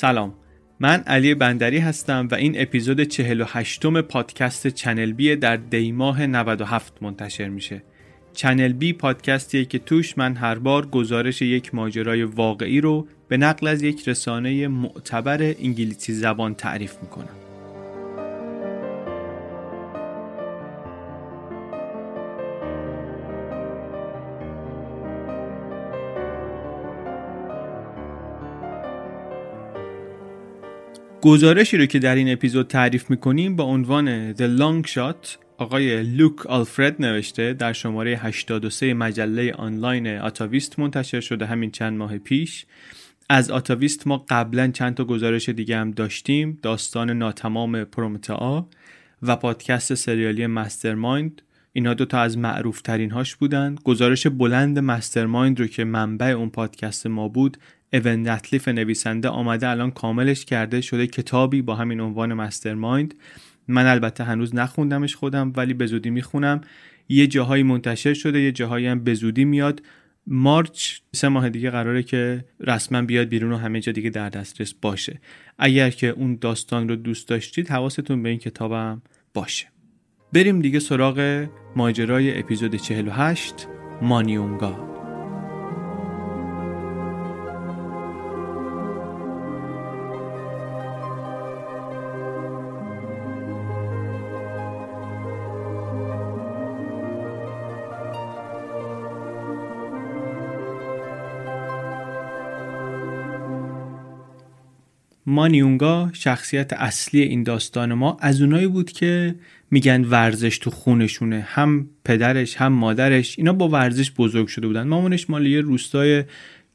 سلام. من علی بندری هستم و این اپیزود 48 م پادکست چنل بی در دیماه 97 منتشر میشه. چنل بی پادکستیه که توش من هر بار گزارش یک ماجرای واقعی رو به نقل از یک رسانه معتبر انگلیسی زبان تعریف می‌کنم. گزارشی رو که در این اپیزود تعریف می‌کنیم با عنوان The Long Shot آقای لوک آلفرد نوشته در شماره 83 مجله آنلاین آتاویست منتشر شده همین چند ماه پیش. از آتاویست ما قبلا چند تا گزارش دیگه هم داشتیم داستان ناتمام پرومتا و پادکست سریالی مسترمایند. اینا دو تا از معروف ترین هاش بودن. گزارش بلند مسترمایند رو که منبع اون پادکست ما بود اون نتلیف نویسنده آمده الان کاملش کرده شده کتابی با همین عنوان مسترمایند. من البته هنوز نخوندمش خودم ولی به زودی می‌خونم. یه جاهایی منتشر شده یه جاهایی هم به زودی میاد. مارچ سه ماه دیگه قراره که رسما بیاد بیرون و همه جا دیگه در دسترس باشه. اگر که اون داستان رو دوست داشتید حواستون به این کتابم باشه. بریم دیگه سراغ ماجرای اپیزود 48 مانیونگا. مانیونگا شخصیت اصلی این داستان ما از اونایی بود که میگن ورزش تو خونشونه هم پدرش هم مادرش اینا با ورزش بزرگ شده بودن. مامانش مال یه روستای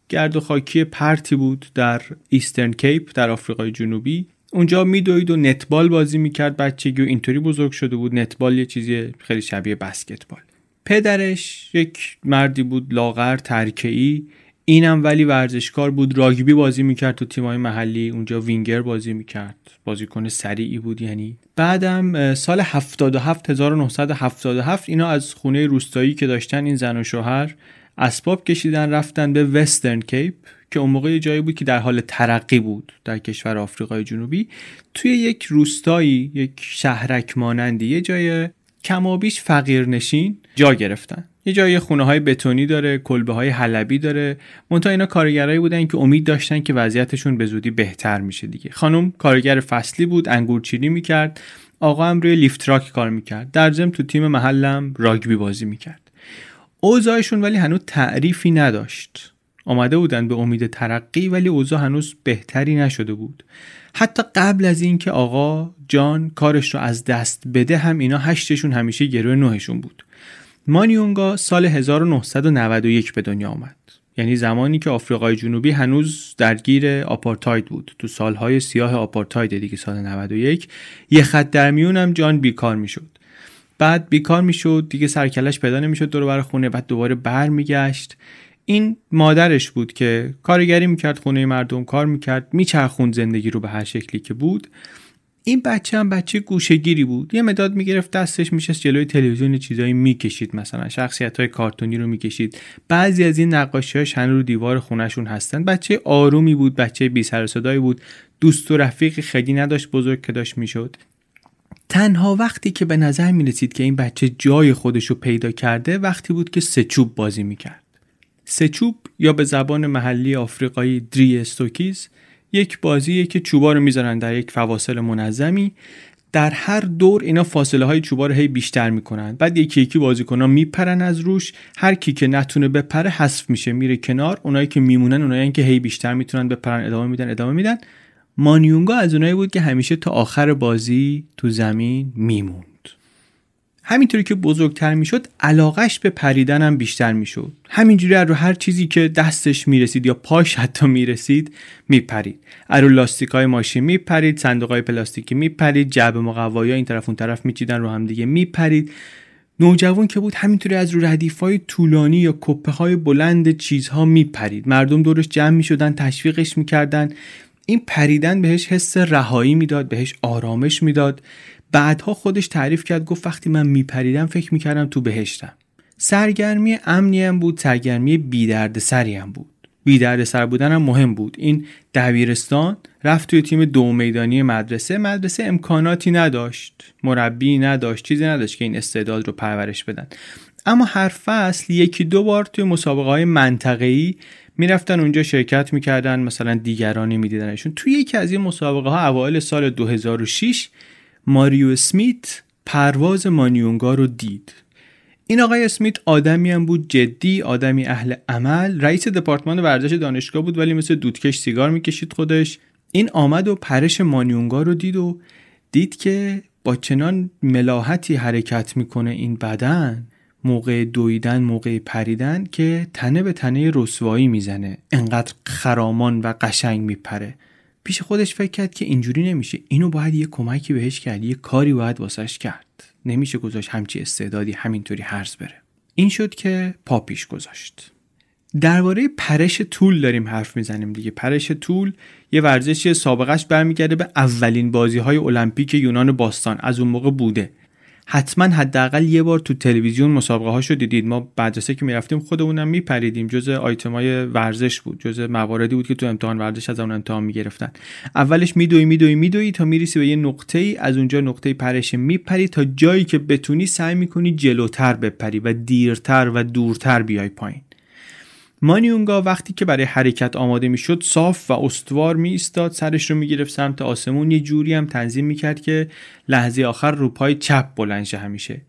گرد و خاکی پرتی بود در ایسترن کیپ در آفریقای جنوبی. اونجا میدوید و netball بازی می‌کرد بچگی و اینطوری بزرگ شده بود. netball یه چیزی خیلی شبیه بسکتبال. پدرش یک مردی بود لاغر ترکه‌ای. اینم ولی ورزشکار بود. راگبی بازی می‌کرد تو تیمای محلی اونجا وینگر بازی می‌کرد. بازیکن سریعی بود یعنی بعدم سال 77 1977 اینا از خونه روستایی که داشتن این زن و شوهر اسباب کشیدن رفتن به وسترن کیپ که اون موقع جایی بود که در حال ترقی بود در کشور آفریقای جنوبی. توی یک روستایی یک شهرک مانندی یه جای کمابیش فقیر نشین جا گرفتن. یه جای خونه های بتونی داره کلبه های حلبی داره. منتها اینا کارگرایی بودن که امید داشتن که وضعیتشون به زودی بهتر میشه دیگه. خانم کارگر فصلی بود انگورچینی می‌کرد. آقا هم روی لیفتراک کار می‌کرد. در ضمن تو تیم محلم راگبی بازی می‌کرد. اوضاعشون ولی هنوز تعریفی نداشت. آمده بودن به امید ترقی ولی اوضاع هنوز بهتری نشده بود. حتی قبل از اینکه آقا جان کارش رو از دست بده هم اینا هشتشون همیشه گرو نهشون بود. مانیونگا سال 1991 به دنیا آمد. یعنی زمانی که آفریقای جنوبی هنوز درگیر آپارتاید بود. تو سالهای سیاه آپارتاید دیگه سال 91 یه خط در میونم جان بیکار می‌شد. بعد بیکار می‌شد دیگه سرکلش پیدا نمی‌شد دور بر خونه بعد دوباره برمیگشت. این مادرش بود که کارگری می‌کرد خونه مردم کار می‌کرد میچرخوند زندگی رو به هر شکلی که بود. این بچه هم بچه گوشگیری بود. یه مداد می‌گرفت دستش میشست جلوی تلویزیون چیزایی می‌کشید مثلا شخصیت های کارتونی رو می‌کشید. بعضی از این نقاشی هاش رو دیوار خونهشون هستن. بچه آرومی بود بچه بی سر صدایی بود. دوست و رفیقی خیلی نداشت بزرگ که داشت می‌شد. تنها وقتی که به نظر می رسید که این بچه جای خودش رو پیدا کرده وقتی بود که سچوب بازی می‌کرد. سچوب یا به زبان محلی آفریقایی دری استوکیز یک بازیه که چوبا رو می‌ذارن در یک فواصل منظمی. در هر دور اینا فاصله های چوبا رو هی بیشتر می‌کنن. بعد یکی یکی بازیکن ها میپرن از روش. هر کی که نتونه بپره حذف میشه میره کنار. اونایی که میمونن اونایی که هی بیشتر می‌تونن بپرن ادامه میدن ادامه میدن. مانیونگا از اونایی بود که همیشه تا آخر بازی تو زمین میمون همینطوری که بزرگتر می‌شد علاقش به پریدن هم بیشتر می‌شد. همینجوری رو هر چیزی که دستش می‌رسید یا پاش حتی می‌رسید میپرید. ارو لاستیک های ماشین میپرید صندوق های پلاستیکی میپرید جعبه مقوایی این طرف اون طرف میچیدن رو هم دیگه میپرید. نوجوان که بود همینطوری از رو ردیف های طولانی یا کپه های بلند چیزها میپرید. مردم دورش جمع می‌شدن تشویقش می‌کردن. این پریدن بهش حس رهایی می‌داد بهش آرامش می‌داد. بعدها خودش تعریف کرد گفت وقتی من میپریدم فکر می‌کردم تو بهشتم. سرگرمی امنی هم بود سرگرمی بی سری هم بود. بی سر بودن هم مهم بود. این دبیرستان رفت توی تیم دو میدانی مدرسه. مدرسه امکاناتی نداشت مربی نداشت چیزی نداشت که این استعداد رو پرورش بدن. اما هر فصل یکی دو بار توی مسابقه های منطقه‌ای می‌رفتن اونجا شرکت می‌کردن مثلا دیگرانی میدیدنشون. توی یکی از این مسابقه ها اوایل سال 2006 ماریو اسمیت پرواز مانیونگا رو دید. این آقای اسمیت آدمی هم بود جدی آدمی اهل عمل. رئیس دپارتمان ورزش دانشگاه بود ولی مثل دودکش سیگار می‌کشید خودش. این آمد و پرش مانیونگا رو دید و دید که با چنان ملاحتی حرکت می‌کنه این بدن موقع دویدن موقع پریدن که تنه به تنه رسوایی می‌زنه. انقدر خرامان و قشنگ میپره. پیش خودش فکر کرد که اینجوری نمیشه. اینو باید یه کمکی بهش کرد یه کاری باید واسش کرد. نمیشه گذاشت همچی استعدادی همینطوری هرز بره. این شد که پا پیش گذاشت. درباره پرش طول داریم حرف می‌زنیم دیگه. پرش طول یه ورزشی سابقش برمیگرده به اولین بازی های المپیک یونان باستان. از اون موقع بوده. حتما حداقل یه بار تو تلویزیون مسابقه هاشو دیدید. ما مدرسه که می‌رفتیم خودمونم میپریدیم. جز آیتمای ورزش بود. جز مواردی بود که تو امتحان ورزش از اون امتحان می‌گرفتن. اولش میدوی میدوی میدوی تا میریسی به یه نقطه ای از اونجا نقطه پرش میپری تا جایی که بتونی سعی می‌کنی جلوتر بپری و دیرتر و دورتر بیای پایین. مانیونگا وقتی که برای حرکت آماده می‌شد صاف و استوار می ایستاد سرش رو می‌گرفت سمت آسمون. یه جوری هم تنظیم می‌کرد که لحظه آخر رو پای چپ بلند همیشه.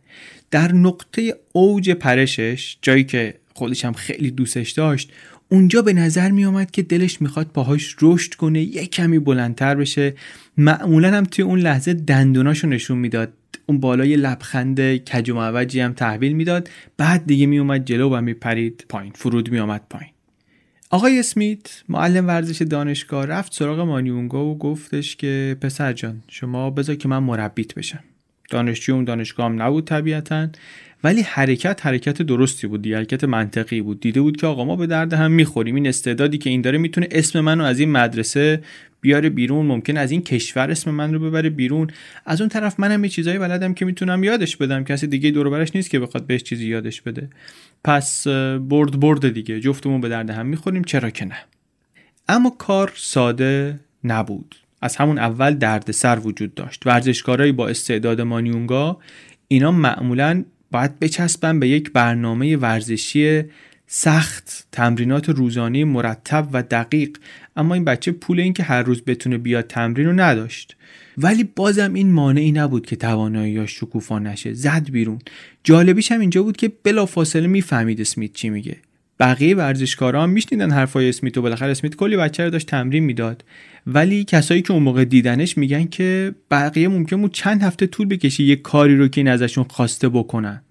در نقطه اوج پرشش جایی که خودش هم خیلی دوستش داشت اونجا به نظر می آمد که دلش می‌خواد پاهاش رشد کنه یه کمی بلندتر بشه. معمولا هم توی اون لحظه دندوناشو نشون می‌داد. اون بالای لبخند کج و معوجی هم تحویل می‌داد. بعد دیگه میومد جلو و میپرید پایین. فرود میآمد پایین. آقای اسمیت معلم ورزش دانشگاه رفت سراغ مانیونگا و گفتش که پسر جان شما بذار که من مربیت بشم. دانشجو اون دانشگاه هم نبود طبیعتا. ولی حرکت حرکت درستی بود دیگه حرکت منطقی بود. دیده بود که آقا ما به درد هم می‌خوریم. این استعدادی که این داره می‌تونه اسم منو از این مدرسه بیاره بیرون ممکن از این کشور اسم من رو ببره بیرون. از اون طرف منم یه چیزایی بلدم که می‌تونم یادش بدم. کسی دیگه دور نیست که بخواد بهش چیزی یادش بده. پس برد برد دیگه. جفتمون به درد هم می‌خوریم چرا که نه. اما کار ساده نبود. از همون اول دردسر وجود داشت. ورزشکارایی با استعداد مانیونگا اینا معمولا باید بچسبن به یک برنامه ورزشی سخت تمرینات روزانه مرتب و دقیق. اما این بچه پول این که هر روز بتونه بیاد تمرین رو نداشت. ولی بازم این مانعی نبود که توانایی شکوفا نشه. زد بیرون. جالبیش هم اینجا بود که بلافاصله می‌فهمید اسمیت چی میگه. بقیه ورزشکارا هم میشنیدن حرفای اسمیت و بالاخره اسمیت کلی بچه رو داشت تمرین می‌داد. ولی کسایی که اون موقع دیدنش میگن که بقیه ممکن بود چند هفته طول بکشه یه کاری رو که این ازشون خواسته بکنن.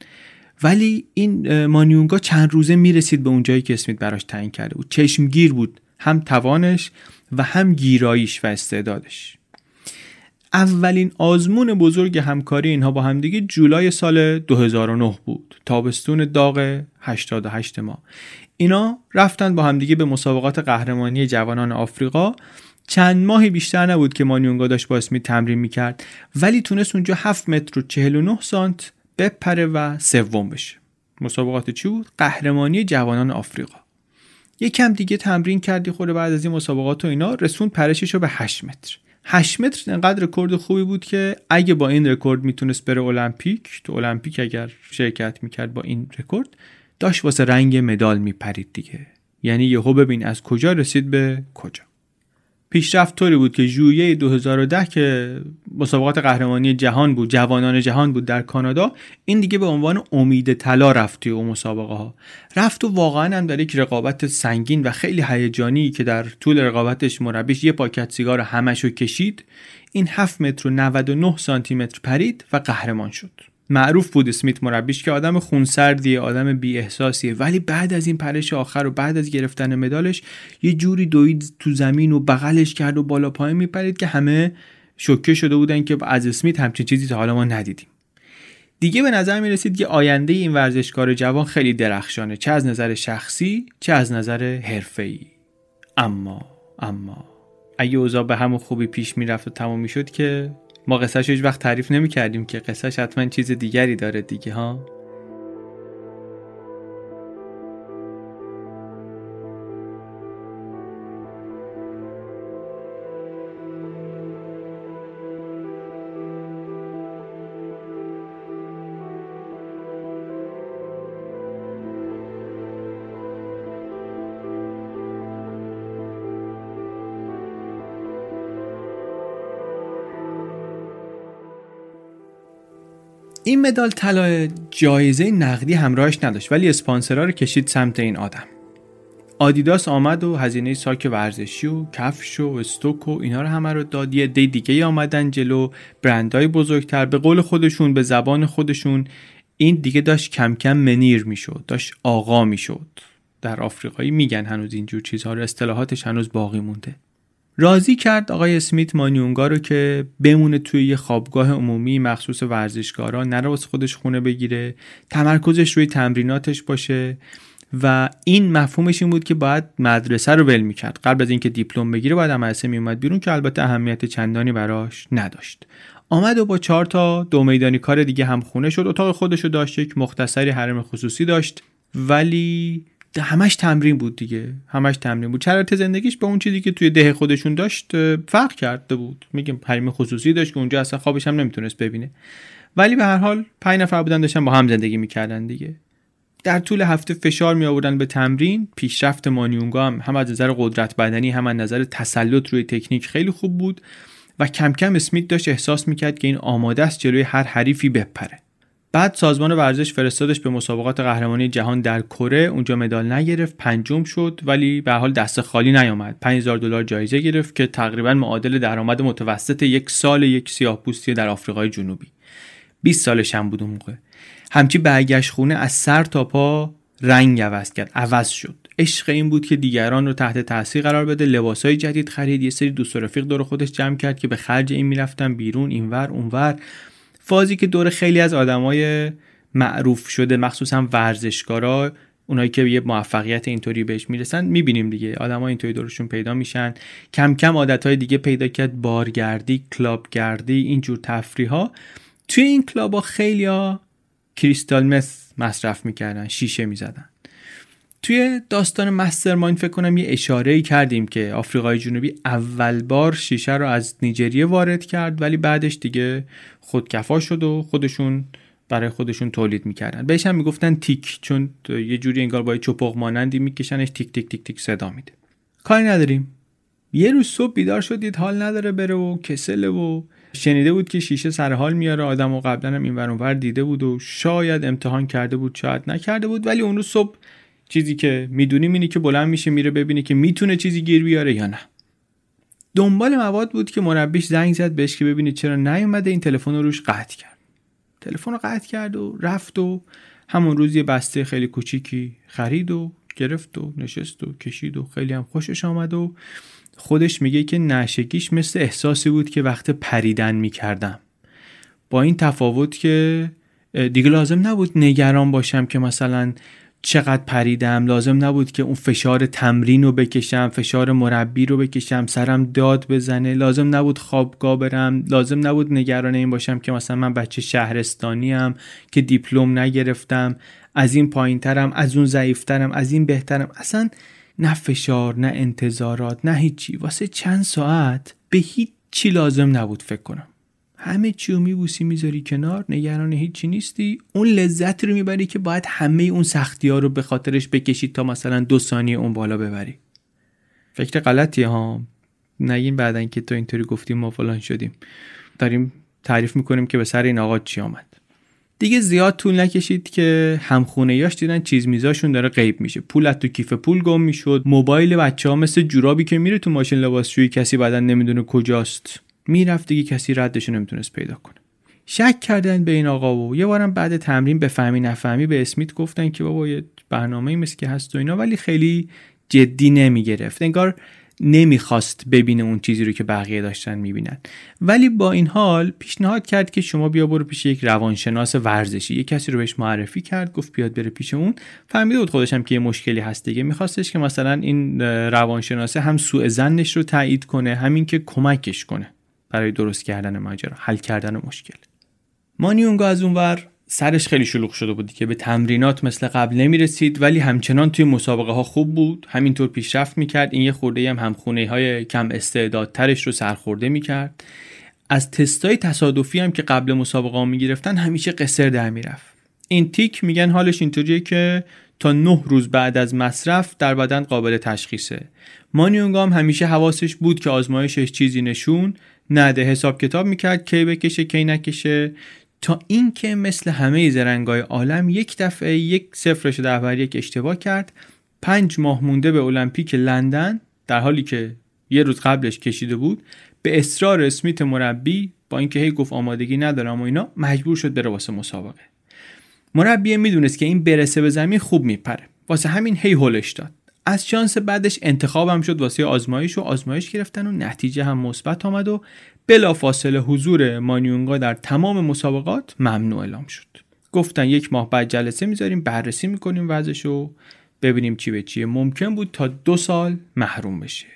ولی این مانیونگا چند روزه می‌رسید به اون جایی که اسمیت براش تعیین کرده بود. چشمگیر بود. هم توانش و هم گیراییش و استعدادش. اولین آزمون بزرگ همکاری اینها با همدیگه جولای سال 2009 بود. تابستون داغ 88 ما. اینا رفتن با همدیگه به مسابقات قهرمانی جوانان آفریقا. چند ماهی بیشتر نبود که مانیونگا داشت با اسمیت تمرین می‌کرد ولی تونست اونجا 7 متر و 49 سانت بپره و سوم بشه. مسابقات چی بود؟ قهرمانی جوانان آفریقا. یکم دیگه تمرین کرد یخورده بعد از این مسابقات و اینا رسوند پرشش رو به 8 متر. 8 متر انقدر رکورد خوبی بود که اگه با این رکورد می‌تونست بره المپیک تو المپیک اگر شرکت می‌کرد با این رکورد داشت واسه رنگ مدال میپرید دیگه. یعنی یهو ببین از کجا رسید به کجا. پیشرفت طوری بود که ژوئیه 2010 که مسابقات قهرمانی جهان بود جوانان جهان بود در کانادا این دیگه به عنوان امید طلا رفت توی اون مسابقه ها رفت و واقعا هم در یک رقابت سنگین و خیلی هیجانی که در طول رقابتش مربیش یه پاکت سیگار همشو کشید این 7 متر و 99 سانتی متر پرید و قهرمان شد. معروف بود اسمیت مربیش که آدم خونسردیه آدم بی احساسیه ولی بعد از این پرش آخر و بعد از گرفتن مدالش یه جوری دوید تو زمین و بغلش کرد و بالا پایین میپرید که همه شوکه شده بودن که از اسمیت همچین چیزی تا حالا ما ندیدیم. دیگه به نظر می رسید که آینده این ورزشکار جوان خیلی درخشانه. چه از نظر شخصی چه از نظر حرفه‌ای. اما اما اگه اوضاع به همون خوبی پیش می‌رفت و تمام می‌شد که ما قصهش هیچ وقت تعریف نمی کردیم که قصهش حتما چیز دیگری داره دیگه ها؟ این مدال طلا جایزه نقدی همراهش نداشت ولی اسپانسرها رو کشید سمت این آدم. آدیداس آمد و هزینه ساک ورزشی و کفش و استوک و اینا رو همه رو داد. یه دی دیگه آمدن جلو. برندهای بزرگتر. به قول خودشون به زبان خودشون این دیگه داشت کم کم منیر می‌شد. داشت آقا می‌شد. در آفریقایی میگن هنوز اینجور چیزها رو. اصطلاحاتش هنوز باقی مونده. راضی کرد آقای اسمیت مانیونگا رو که بمونه توی یه خوابگاه عمومی مخصوص ورزشکارا نره واسه خودش خونه بگیره تمرکزش روی تمریناتش باشه و این مفهومش این بود که باید مدرسه رو ول می‌کرد. قبل از اینکه دیپلم بگیره باید مدرسه میومد بیرون که البته اهمیت چندانی براش نداشت. آمد و با چهار تا دو میدانی کار دیگه هم خونه شد. اتاق خودش رو داشت یک مختصری حرم خصوصی داشت. ولی همش تمرین بود دیگه. همش تمرین بود. شرایط زندگیش با اون چیزی که توی ده خودشون داشت فرق کرده بود. میگم حریم خصوصی داشت که اونجا اصلا خوابش هم نمی‌تونست ببینه. ولی به هر حال پنج نفر بودن داشتن با هم زندگی می‌کردن دیگه. در طول هفته فشار می آوردن به تمرین. پیشرفت مانیونگا هم هم از نظر قدرت بدنی هم از نظر تسلط روی تکنیک خیلی خوب بود. و کم کم اسمیت داشت احساس می‌کرد که این آماده است جلوی هر حریفی بپره. بعد سازمان ورزش فرستادش به مسابقات قهرمانی جهان در کره. اونجا مدال نگرفت پنجم شد ولی به حال دست خالی نیامد. 5000 دلار جایزه گرفت که تقریبا معادل درآمد متوسط یک سال یک سیاه‌پوستی در آفریقای جنوبی. 20 سالش هم بود اون موقع. همچی برگشت خونه از سر تا پا رنگ عوض کرد. عوض شد. عشق این بود که دیگران رو تحت تاثیر قرار بده. لباسای جدید خرید. یه سری دوست و رفیق دور خودش جمع کرد که به خرج این می‌رفتن بیرون. اینور اونور. فازی که دور خیلی از آدمای معروف شده مخصوصا ورزشکارا اونایی که یه موفقیت اینطوری بهش می‌رسن می‌بینیم دیگه. آدمای اینطوری دورشون پیدا میشن. کم کم عادتهای دیگه پیدا کرد بارگردی کلابگردی اینجور تفریح ها توی این کلاب ها خیلی ها کریستال مس مصرف می‌کردن شیشه می‌زدن. توی داستان مستر مایند فکر کنم یه اشاره کردیم که آفریقای جنوبی اول بار شیشه رو از نیجریه وارد کرد ولی بعدش دیگه خودکفا شد و خودشون برای خودشون تولید می‌کردن. بهش هم می‌گفتن تیک چون یه جوری انگار با چپق مانندی میکشنش تیک تیک تیک تیک صدا میده. کاری نداریم. یه روز صبح بیدار شدید حال نداره بره و کسله و شنیده بود که شیشه سر حال میاره. آدم و قبلا هم این ور دیده بود و شاید امتحان کرده بود شاید نکرده بود ولی اون روز صبح چیزی که می‌دونیم اینی که بلند میشه میره ببینه که می‌تونه چیزی گیر بیاره یا نه. دنبال مواد بود که مربیش زنگ زد بهش که ببینید چرا نیومده. این تلفن رو روش قطع کرد. تلفن رو قطع کرد و رفت و همون روز یه بسته خیلی کوچیکی خرید و گرفت و نشست و کشید و خیلی هم خوشش آمد و خودش میگه که نشگیش مثل احساسی بود که وقت پریدن می‌کردم. با این تفاوت که دیگه لازم نبود نگران باشم که مثلا چقدر پریدم. لازم نبود که اون فشار تمرین رو بکشم فشار مربی رو بکشم سرم داد بزنه. لازم نبود خوابگاه برم. لازم نبود نگران این باشم که مثلا من بچه شهرستانی هم که دیپلم نگرفتم. از این پایینترم از اون ضعیفترم از این بهترم. اصلا نه فشار نه انتظارات نه هیچی. واسه چند ساعت به هیچی لازم نبود فکر کنم. همه چی رو میبوسی می‌ذاری کنار نگران هیچی نیستی. اون لذت رو می‌بری که باید همه اون سختی ها رو به خاطرش بکشید تا مثلا دو ثانیه اون بالا ببری. فکر غلطیه ها. نگین بعدن که تو اینطوری گفتیم ما فلان شدیم. داریم تعریف می‌کنیم که به سر این آقا چی آمد. دیگه زیاد طول نکشید که همخونه یاش دیدن چیز میزاشون داره غیب میشه. پول تو کیف پول گم می‌شد. موبایل بچه ها مثل جورابی که میره تو ماشین لباسشویی کسی بعدا نمی‌دونه کجاست. می‌رفت دیگه کسی ردش نمی‌تونست پیدا کنه. شک کردن به این آقا و یه بارم بعد تمرین بفهمی نفهمی به اسمیت گفتن که بابا یه برنامه مثل که هست و اینا ولی خیلی جدی نمی‌گرفت. انگار نمی‌خواست ببینه اون چیزی رو که بقیه داشتن می‌بینن. ولی با این حال پیشنهاد کرد که شما بیا برو پیش یک روانشناس ورزشی. یه کسی رو بهش معرفی کرد گفت بیاد بره پیش اون. فهمیده بود خودش هم که یه مشکلی هست دیگه. میخواستش که مثلا این روانشناسه هم سوء زنش رو تایید کنه همین که کمکش کنه. برای درست کردن ماجرا حل کردن مشکل. مانیونگا از اونور سرش خیلی شلوغ شده بود که به تمرینات مثل قبل نمی رسید ولی همچنان توی مسابقه ها خوب بود. همینطور پیشرفت می‌کرد. این یه خورده هم همخونه های کم استعدادترش رو سرخورده می‌کرد. از تستای تصادفی هم که قبل مسابقه ها می‌گرفتن همیشه قصر در می‌رفت. این تیک میگن حالش اینطوریه که تا نه روز بعد از مصرف در بدن قابل تشخیصه. مانیونگام همیشه حواسش بود که آزمایشش چیزی نشون نده حساب کتاب می‌کرد کی بکشه کی نکشه. تا اینکه مثل همه زرنگای عالم یک دفعه یک صفرش در بر یک اشتباه کرد. پنج ماه مونده به المپیک لندن در حالی که یه روز قبلش کشیده بود به اصرار اسمیت مربی با اینکه هی گفت آمادگی ندارم و اینا مجبور شد بره واسه مسابقه. مربی می‌دونست که این برسه به زمین خوب میپره. واسه همین هی هولش داد. از شانس بعدش انتخابم شد واسه آزمایش و آزمایش گرفتن و نتیجه هم مثبت آمد و بلافاصله حضور مانیونگا در تمام مسابقات ممنوع اعلام شد. گفتن یک ماه بعد جلسه می‌ذاریم بررسی می‌کنیم وضعش و ببینیم چی به چیه. ممکن بود تا دو سال محروم بشه.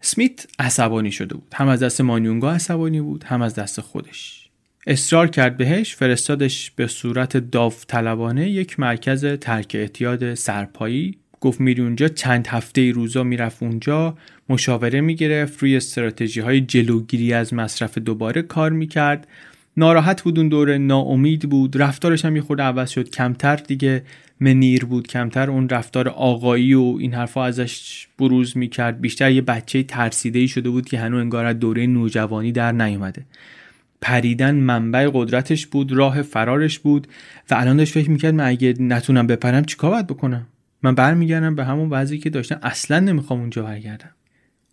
سمیت عصبانی شده بود. هم از دست مانیونگا عصبانی بود هم از دست خودش. اصرار کرد بهش فرستادش به صورت داوطلبانه یک مرکز ترک اعتیاد سرپایی گفت میری اونجا چند هفته ای روزا می‌رفت اونجا مشاوره می‌گرفت روی استراتژی های جلوگیری از مصرف دوباره کار می‌کرد. ناراحت بود اون دوره ناامید بود رفتارش هم یه خورده عوض شد. کمتر دیگه منیر بود کمتر اون رفتار آقایی و این حرفا ازش بروز می‌کرد. بیشتر یه بچه ترسیده شده بود که هنوز انگار از دوره نوجوانی در نیومده. پریدن منبع قدرتش بود راه فرارش بود و الان داشت فکر می‌کرد من اگه نتونم بپرم چیکار باید بکنم؟ من برمیگردم به همون وضعی که داشتم. اصلا نمی‌خوام اونجا برگردم.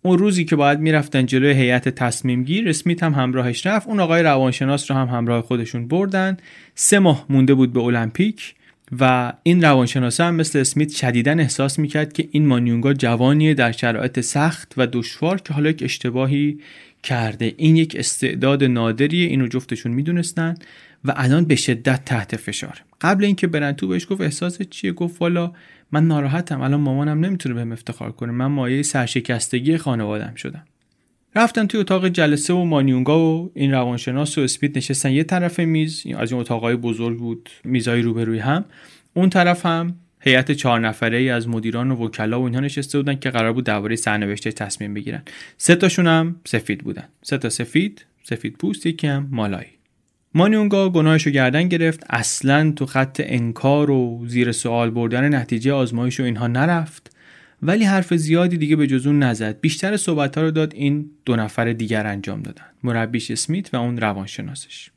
اون روزی که باید می‌رفتن جلوی هیئت تصمیم گیر اسمیت هم همراهش رفت. اون آقای روانشناس رو هم همراه خودشون بردن. سه ماه مونده بود به المپیک و این روانشناسه هم مثل اسمیت شدیدا احساس می‌کرد که این مانیونگا جوانیه در شرایط سخت و دشوار که حالا یک اشتباهی کرده. این یک استعداد نادریه اینو جفتشون می‌دونستن و الان به شدت تحت فشار. قبل اینکه برن تو بهش گفت احساس چیه؟ گفت والا من ناراحتم. الان مامانم نمی‌تونه بهم افتخار کنه. من مایه سرشکستگی خانوادم شدم. رفتن توی اتاق جلسه و مانیونگا و این روانشناس و اسپید نشستن. یه طرف میز از این اتاقای بزرگ بود میزای روبروی هم. اون طرف هم هیئت چهار نفره ای از مدیران و وکلا و اینها نشسته بودن که قرار بود درباره سرنوشت تصمیم بگیرن. سه تاشون هم سفید بودن. سه تا سفید سفید پوست یکی هم مالایی. مانیونگا گناهشو گردن گرفت. اصلا تو خط انکار و زیر سوال بردن نتیجه آزمایش و اینها نرفت. ولی حرف زیادی دیگه به جزون نزد. بیشتر صحبت ها رو داد این دو نفر دیگر انجام دادن. مربیش اسمیت و اون روانشناسش.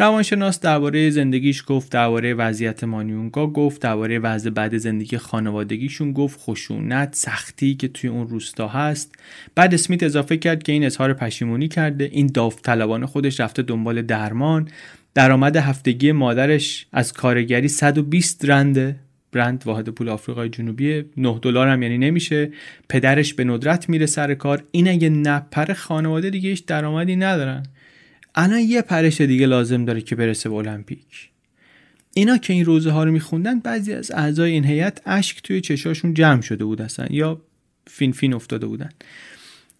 روانشناس درباره زندگیش گفت درباره وضعیت مانیونگا گفت درباره وضع بعد زندگی خانوادگیشون گفت خشونت سختی که توی اون روستا هست. بعد اسمیت اضافه کرد که این اظهار پشیمونی کرده. این داوطلبانه خودش رفته دنبال درمان. درآمد هفتگی مادرش از کارگری 120 رنده برند واحد پول آفریقای جنوبی 9 دلار هم یعنی نمیشه. پدرش به ندرت میره سر کار. این اگه نپره خانواده دیگه هیچ درآمدی ندارن. الان یه پرش دیگه لازم داره که برسه به المپیک. اینا که این روزه ها رو میخوندن بعضی از اعضای این هیئت اشک توی چشاشون جمع شده بود اصلا یا فین فین افتاده بودن.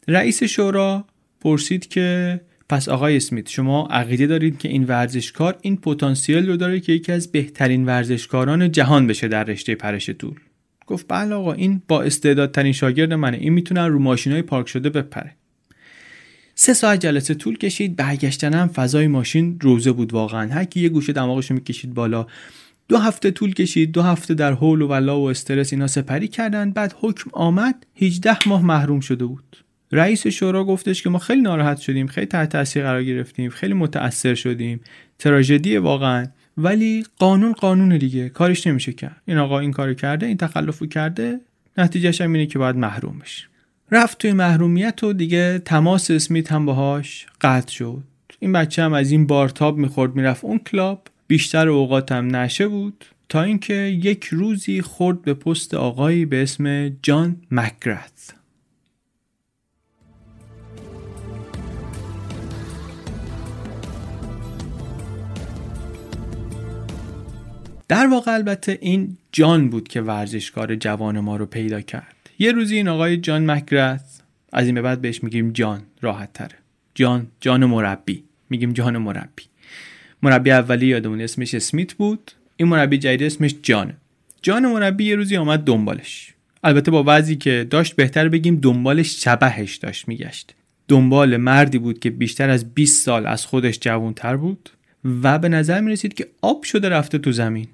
رئیس شورا پرسید که پس آقای اسمیت شما عقیده دارید که این ورزشکار این پتانسیل رو داره که یکی از بهترین ورزشکاران جهان بشه در رشته پرش طول؟ گفت بله آقا این با استعدادترین شاگرد منه. این می‌تونه رو ماشینای پارک شده بپره. سه ساعت جلسه طول کشید برگشتن هم فضای ماشین روزه بود واقعا. هر کی یه گوشه دماغش می‌کشید بالا. دو هفته طول کشید دو هفته در حول و ولا و استرس اینا سپری کردن. بعد حکم آمد 18 ماه محروم شده بود. رئیس شورا گفتش که ما خیلی ناراحت شدیم خیلی تحت تاثیر قرار گرفتیم خیلی متاثر شدیم. تراژدی واقعا. ولی قانون قانون دیگه کارش نمیشه کرد. این آقا این کارو کرده این تخلفو کرده نتیجهش هم اینه که باید محروم بشه. رفت توی محرومیت و دیگه تماس اسمیت هم باهاش قطع شد. این بچه هم از این بارتاب می‌خورد می‌رفت اون کلاب. بیشتر اوقات هم نشه بود تا اینکه یک روزی خورد به پست آقایی به اسم جان مکگرث در واقع البته این جان بود که ورزشکار جوان ما رو پیدا کرد. یه روزی این آقای جان مکگرث از این به بعد بهش میگیم جان راحت تره. جان جان مربی. میگیم جان مربی. مربی اولی یادمون اسمش اسمیت بود. این مربی جدید اسمش جانه. جان مربی یه روزی آمد دنبالش. البته با وضعی که داشت بهتر بگیم دنبالش شبهش داشت میگشت. دنبال مردی بود که بیشتر از 20 سال از خودش جوانتر بود و به نظر می رسید که آب شده رفته تو زمین.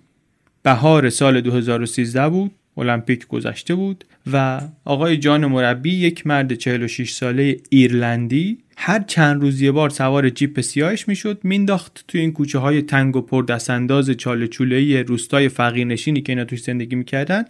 بهار سال 2013 بود. المپیک گذشته بود و آقای جان مربی یک مرد 46 ساله ایرلندی هر چند روز یه بار سوار جیپ سیاهش می‌شد مینداخت توی این کوچه های تنگ و پر دستانداز چاله چوله روستای فقیرنشینی که اینا توش زندگی می‌کردن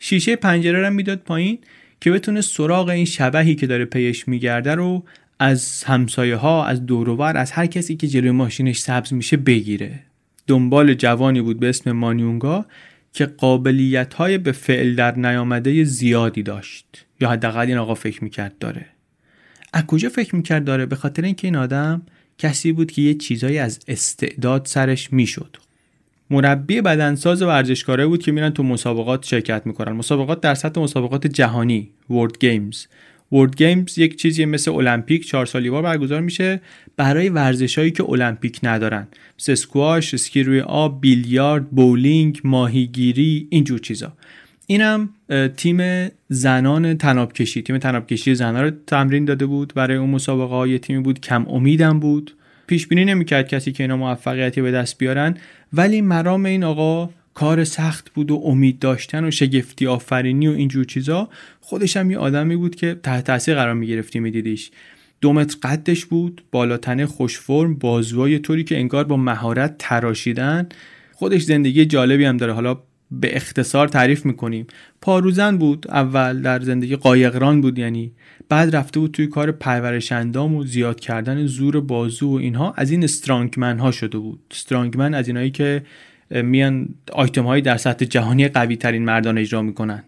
شیشه پنجره رو می‌داد پایین که بتونه سراغ این شبهی که داره پیش میگرده رو از همسایه ها از دوروبر از هر کسی که جلوی ماشینش سبز میشه بگیره. دنبال جوانی بود به اسم مانیونگا. که قابلیت های به فعل در نیامده زیادی داشت. یا حداقل این آقا فکر می‌کرد داره. از کجا فکر می‌کرد داره؟ به خاطر اینکه این آدم کسی بود که یه چیزایی از استعداد سرش می‌شد. مربی بدنساز ورزشکاره بود که میرن تو مسابقات شرکت می‌کنن. مسابقات در سطح مسابقات جهانی ورد گیمز World Games یک چیزی مثل المپیک چهار سال یه بار برگزار میشه برای ورزشهایی که المپیک ندارن. مثل اسکواش، اسکی روی آب، بیلیارد، بولینگ، ماهیگیری اینجور چیزا. اینم تیم زنان طناب‌کشی. تیم طناب‌کشی زنان رو تمرین داده بود. برای اون مسابقه یه تیمی بود کم امیدم بود. پیش بینی نمی‌کرد کسی که اینا موفقیتی به دست بیارن. ولی مرام این آقا کار سخت بود و امید داشتن و شگفتی آفرینی و اینجور چیزا خودش هم یه آدمی بود که تحت تاثیر قرار می‌گرفتی میدیدیش. دو متر قدش بود بالاتنه خوش فرم بازوهای طوری که انگار با مهارت تراشیدن. خودش زندگی جالبی هم داره حالا به اختصار تعریف می‌کنیم. پاروزن بود اول در زندگی قایقران بود یعنی. بعد رفته بود توی کار پرورش اندام و زیاد کردن زور بازو و اینها. از این استرانگمن ها شده بود. استرانگمن از اینایی که میان آیتم هایی در سطح جهانی قوی ترین مردان اجرا می‌کنن.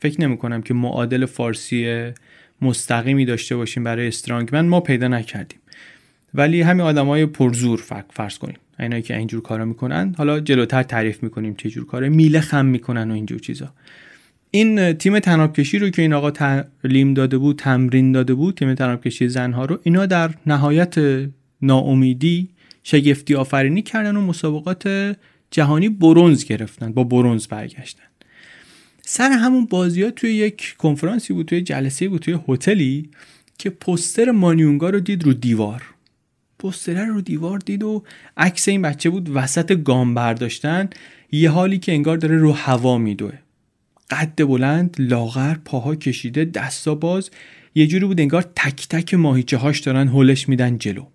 فکر نمی کنم که معادل فارسی مستقیمی داشته باشیم برای استرانگمن. ما پیدا نکردیم. ولی همین آدم های پرزور فرض کنیم. اینایی که اینجور کارا می‌کنن. حالا جلوتر تعریف می‌کنیم چه جور کاره. میله خم می‌کنن و اینجور چیزا. این تیم تنابکشی رو که این آقا تعلیم داده بود تمرین داده بود تیم تنابکشی زنها رو اینا در نهایت ناامیدی شگفتی آفرینی کردن و مسابقات جهانی برونز گرفتن با برونز برگشتن. سر همون بازی ها توی یک کنفرانسی بود توی جلسه بود توی هتلی که پستر مانیونگا رو دید رو دیوار. پستر رو دیوار دید و عکس این بچه بود وسط گام برداشتن. یه حالی که انگار داره رو هوا میدوه. قد بلند لاغر پاها کشیده دستا باز. یه جوری بود انگار تک تک ماهیچه هاش دارن هلش میدن جلو.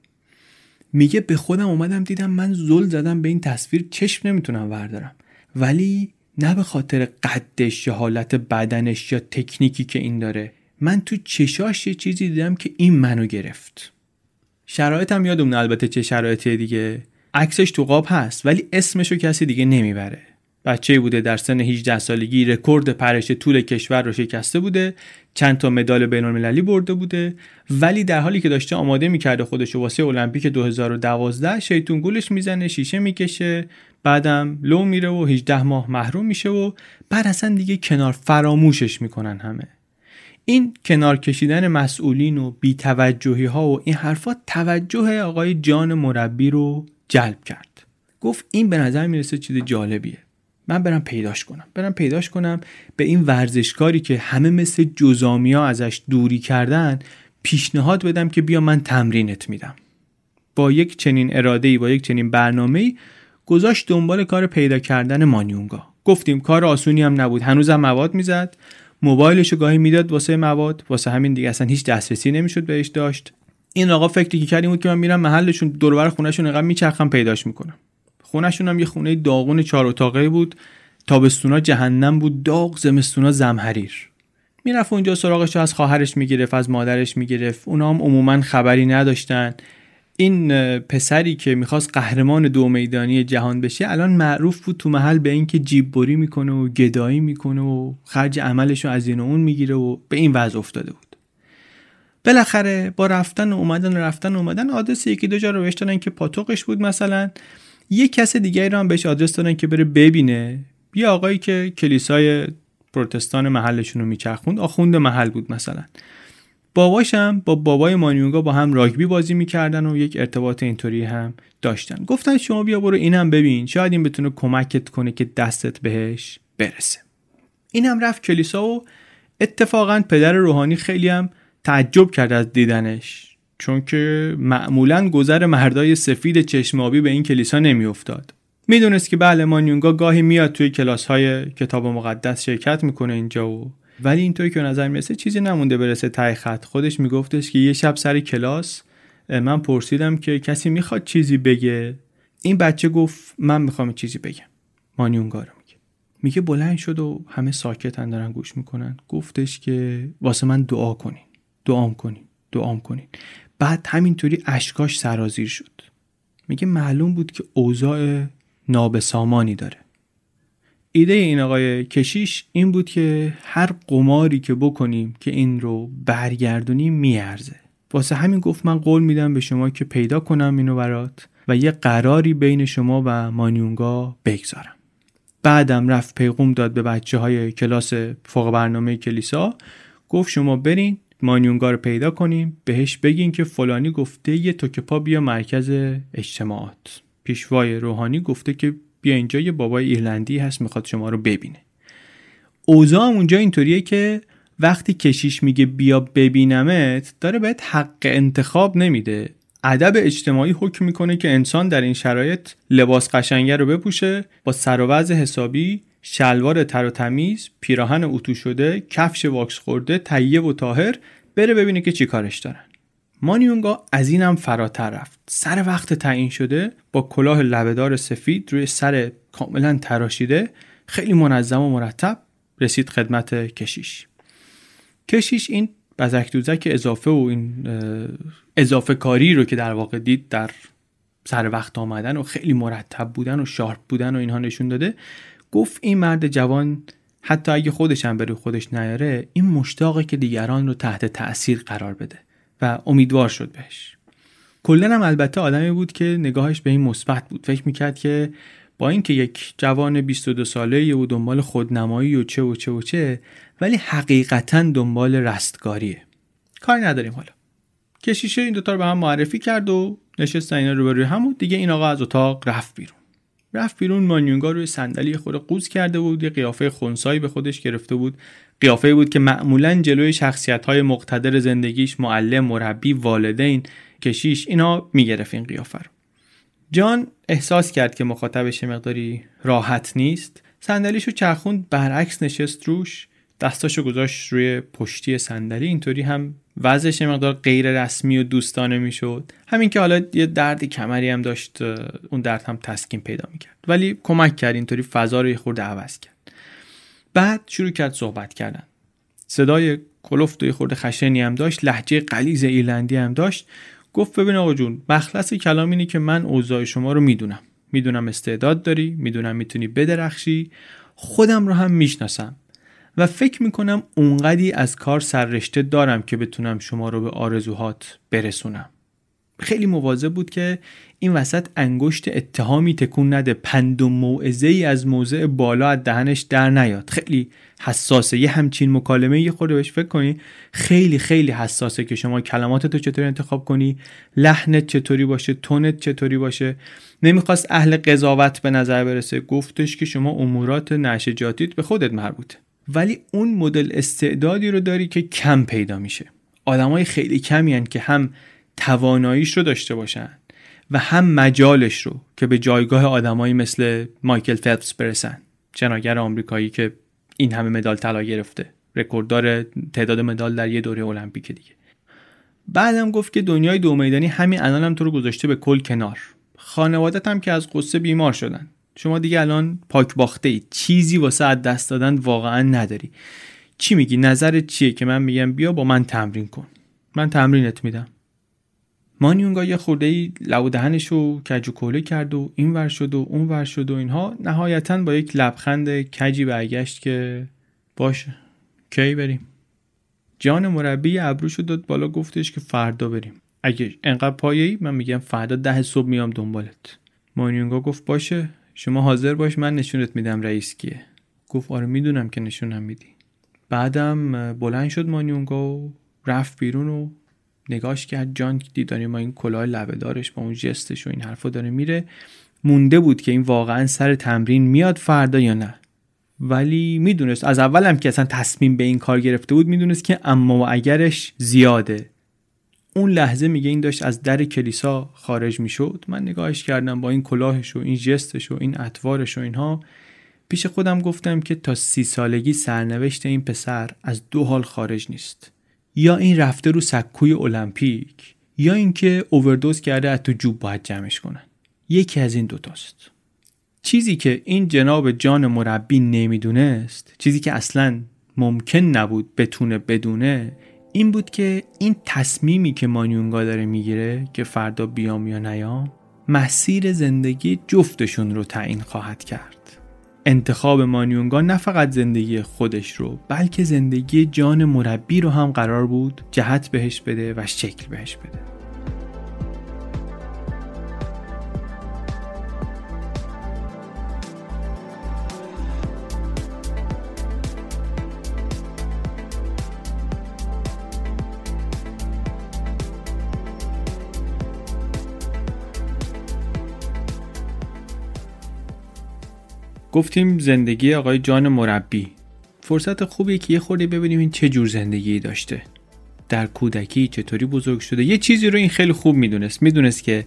میگه به خودم اومدم دیدم من زل زدم به این تصویر چشم نمی‌تونم وردارم. ولی نه به خاطر قدش یا حالت بدنش یا تکنیکی که این داره من تو چشاش یه چیزی دیدم که این منو گرفت. شرایطم یادم نه البته چه شرایطی دیگه. عکسش تو قاب هست ولی اسمشو کسی دیگه نمی‌بره. بچه بوده در سن 18 سالگی رکورد پرش طول کشور رو شکسته بوده چند تا مدال بین المللی برده بوده ولی در حالی که داشته آماده می‌کرده خودش واسه المپیک 2012 شیطون گولش می‌زنه شیشه می‌کشه بعدم لو میره و 18 ماه محروم میشه و بعد اصلا دیگه کنار فراموشش می‌کنن همه. این کنار کشیدن مسئولین و بیتوجهی ها و این حرفات توجه آقای جان مربی رو جلب کرد. گفت این به نظر می‌رسه چیز جالبیه. من برم پیداش کنم. برم پیداش کنم به این ورزشکاری که همه مثل جزامیا ازش دوری کردن پیشنهاد بدم که بیا من تمرینت میدم. با یک چنین اراده ای با یک چنین برنامه ای گذاشت دنبال کار پیدا کردن مانیونگا. گفتیم کار آسونی هم نبود. هنوزم مواد می‌زد. موبایلشو گاهی می‌داد واسه مواد. واسه همین دیگه اصلا هیچ دسترسی نمی‌شد بهش داشت. این آقا فکری که کردیم بود که من میرم محلشون دور خونهشون انقدر میچرخم پیداش می‌کنم. خونهشون هم یه خونه داغون چهار اتاقه بود. تابستونا جهنم بود. داغ زمستونا زمحریر. می‌رفت اونجا سراغش از خواهرش می‌گرفت از مادرش می‌گرفت. اونا هم عموما خبری نداشتن. این پسری که می‌خواست قهرمان دو میدانی جهان بشه الان معروف بود تو محل به اینکه جیب بری می‌کنه و گدایی می‌کنه و خرج عملش رو از این و اون می‌گیره و به این وضع افتاده بود. بالاخره با رفتن و اومدن و رفتن و اومدن آدرس یکی دو جا رو بهش که پاتوقش بود مثلا. یه کس دیگه رو هم بهش آدرس دادن که بره ببینه. یه آقایی که کلیسای پروتستان محلشون رو میچرخوند آخوند محل بود مثلا. باباشم با بابای مانیونگا با هم راگبی بازی می‌کردن و یک ارتباط اینطوری هم داشتن. گفتن شما بیا برو اینم ببین. شاید این بتونه کمکت کنه که دستت بهش برسه. اینم رفت کلیسا و اتفاقا پدر روحانی خیلی هم تعجب کرد از دیدنش. چون که معمولا گذر مردای سفید چشم آبی به این کلیسا نمیافتاد. می‌دونست که بله مانیونگا گاهی میاد توی کلاس های کتاب مقدس شرکت می‌کنه اینجا و ولی اینطوری که نظر می‌رسه چیزی نمونده برسه تای خط. خودش میگفتش که یه شب سر کلاس من پرسیدم که کسی می‌خواد چیزی بگه. این بچه گفت من می‌خوام چیزی بگم. مانیونگا رو میگه. میگه بلند شد و همه ساکتن دارن گوش می‌کنن. گفتش که واسه من دعا کنین. دعام کنین. دعام کنین. بعد همینطوری اشکاش سرازیر شد. میگه معلوم بود که اوضاع نابسامانی داره. ایده این آقای کشیش این بود که هر قماری که بکنیم که این رو برگردونیم میارزه. واسه همین گفت من قول میدم به شما که پیدا کنم اینو برات و یه قراری بین شما و مانیونگا بگذارم. بعدم رفت پیغوم داد به بچه های کلاس فوق برنامه کلیسا. گفت شما برین مانیونگا رو پیدا کنیم بهش بگین که فلانی گفته یه توکپا بیا مرکز اجتماعات. پیشوای روحانی گفته که بیا اینجا یه بابای ایرلندی هست می‌خواد شما رو ببینه. اوضاع اونجا اینطوریه که وقتی کشیش میگه بیا ببینمت داره بهت حق انتخاب نمیده. ادب اجتماعی حکم می‌کنه که انسان در این شرایط لباس قشنگه رو بپوشه با سر و حسابی شلوار تر و تمیز پیراهن اتو شده کفش واکس خورده تهیه و تاهر بره ببینه که چی کارش دارن. مانیونگا از اینم فراتر رفت. سر وقت تعیین شده با کلاه لبهدار سفید روی سر کاملا تراشیده خیلی منظم و مرتب رسید خدمت کشیش. کشیش این بزک دوزک اضافه و این اضافه کاری رو که در واقع دید در سر وقت آمدن و خیلی مرتب بودن و شارپ بودن و اینها نشون داده گفت این مرد جوان حتی اگه خودش هم به خودش نیاره این مشتاقه که دیگران رو تحت تأثیر قرار بده و امیدوار شد بهش. کلا هم البته آدمی بود که نگاهش به این مثبت بود. فکر می‌کرد که با اینکه یک جوان 22 ساله و دنبال خودنمایی و چه و چه و چه ولی حقیقتا دنبال رستگاریه. کاری نداریم حالا. کشیشه این دوتا رو به هم معرفی کرد و نشست اینا رو روی هم و دیگه این آقا از اتاق رفت بیرون. رفت بیرون مانیونگا روی صندلی خود قوز کرده بود یه قیافه خونسایی به خودش گرفته بود. قیافه بود که معمولا جلوی شخصیت های مقتدر زندگیش معلم مربی والدین کشیش اینا می‌گرفت این قیافه رو. جان احساس کرد که مخاطبش مقداری راحت نیست. صندلیشو چرخوند برعکس نشست روش. دستاشو گذاشت روی پشتی صندلی. اینطوری هم وضعش مقدار غیر رسمی و دوستانه می‌شد. همین که حالا یه درد کمری هم داشت اون درد هم تسکین پیدا می‌کرد. ولی کمک کرد اینطوری فضا رو یه خورده عوض کرد. بعد شروع کرد صحبت کردن. صدای کلفت و یه خورده خشنی هم داشت لحجه قلیز ایرلندی هم داشت. گفت ببین آقا جون مخلص کلام اینه که من اوضاع شما رو می‌دونم. می‌دونم استعداد داری می‌دونم می‌تونی بدرخشی. خودم رو هم می‌شناسم. و فکر می‌کنم اونقدی از کار سررشته دارم که بتونم شما رو به آرزوهات برسونم. خیلی مواظب بود که این وسط انگشت اتهامی تکون نده پند و موعظه ای از موضع بالا از دهنش در نیاد. خیلی حساسه. یه همچین مکالمه یه خورده بهش فکر کنی خیلی خیلی حساسه که شما کلماتتو چطوری انتخاب کنی لحنت چطوری باشه تونت چطوری باشه. نمی‌خواست اهل قضاوت به نظر برسه. گفتش که شما امورات نشجاتیت به خودت مربوطه. ولی اون مدل استعدادی رو داری که کم پیدا میشه. آدمای خیلی کمی هن که هم تواناییش رو داشته باشن و هم مجالش رو که به جایگاه آدمایی مثل مایکل فلپس برسن. شناگر آمریکایی که این همه مدال طلا گرفته. رکورددار تعداد مدال در یه دوره المپیک دیگه. بعدم گفت که دنیای دو میدانی همین الانم هم تو رو گذاشته به کل کنار. خانوادت هم که از قصه بیمار شدن. شما دیگه الان پاک باخته ای. چیزی واسه از دست دادن واقعا نداری. چی میگی؟ نظرت چیه که من میگم بیا با من تمرین کن. من تمرینت میدم. مانیونگا یه خورده ای لب دهنش رو کج و کوله کرد و این ور شد و اون ور شد و اینها. نهایتا با یک لبخند کجی برگشت که باشه. کی بریم؟ جان مربی ابروش داد بالا گفتش که فردا بریم. اگه انقدر پایه‌ای من میگم فردا ده صبح میام دنبالت. مانیونگا گفت باشه. شما حاضر باش من نشونت میدم رئیس کیه. گفت آره می‌دونم که نشونم میدی. بعدم بلند شد مانیونگا و رفت بیرون و نگاش کرد. جان دیدانی ما این کلاه لبه دارش با اون جستش و این حرفا داره میره. مونده بود که این واقعا سر تمرین میاد فردا یا نه. ولی می‌دونست از اولم که اصلا تصمیم به این کار گرفته بود می‌دونست که اما و اگرش زیاده. اون لحظه میگه این داشت از در کلیسا خارج می‌شد. من نگاهش کردم با این کلاهش و این جستش و این اطوارش و اینها. پیش خودم گفتم که تا سی سالگی سرنوشت این پسر از دو حال خارج نیست. یا این رفته رو سکوی المپیک یا اینکه اووردوز کرده از تو جوب باید جمعش کنن. یکی از این دوتاست. چیزی که این جناب جان مربی نمی‌دونست چیزی که اصلا ممکن نبود بتونه بدونه این بود که این تصمیمی که مانیونگا داره می‌گیره که فردا بیام یا نیام مسیر زندگی جفتشون رو تعیین خواهد کرد. انتخاب مانیونگا نه فقط زندگی خودش رو بلکه زندگی جان مربی رو هم قرار بود جهت بهش بده و شکل بهش بده. گفتیم زندگی آقای جان مربی. فرصت خوبیه که یه خوردی ببینیم این چه جور زندگی داشته. در کودکی چطوری بزرگ شده. یه چیزی رو این خیلی خوب می‌دونست. می‌دونست که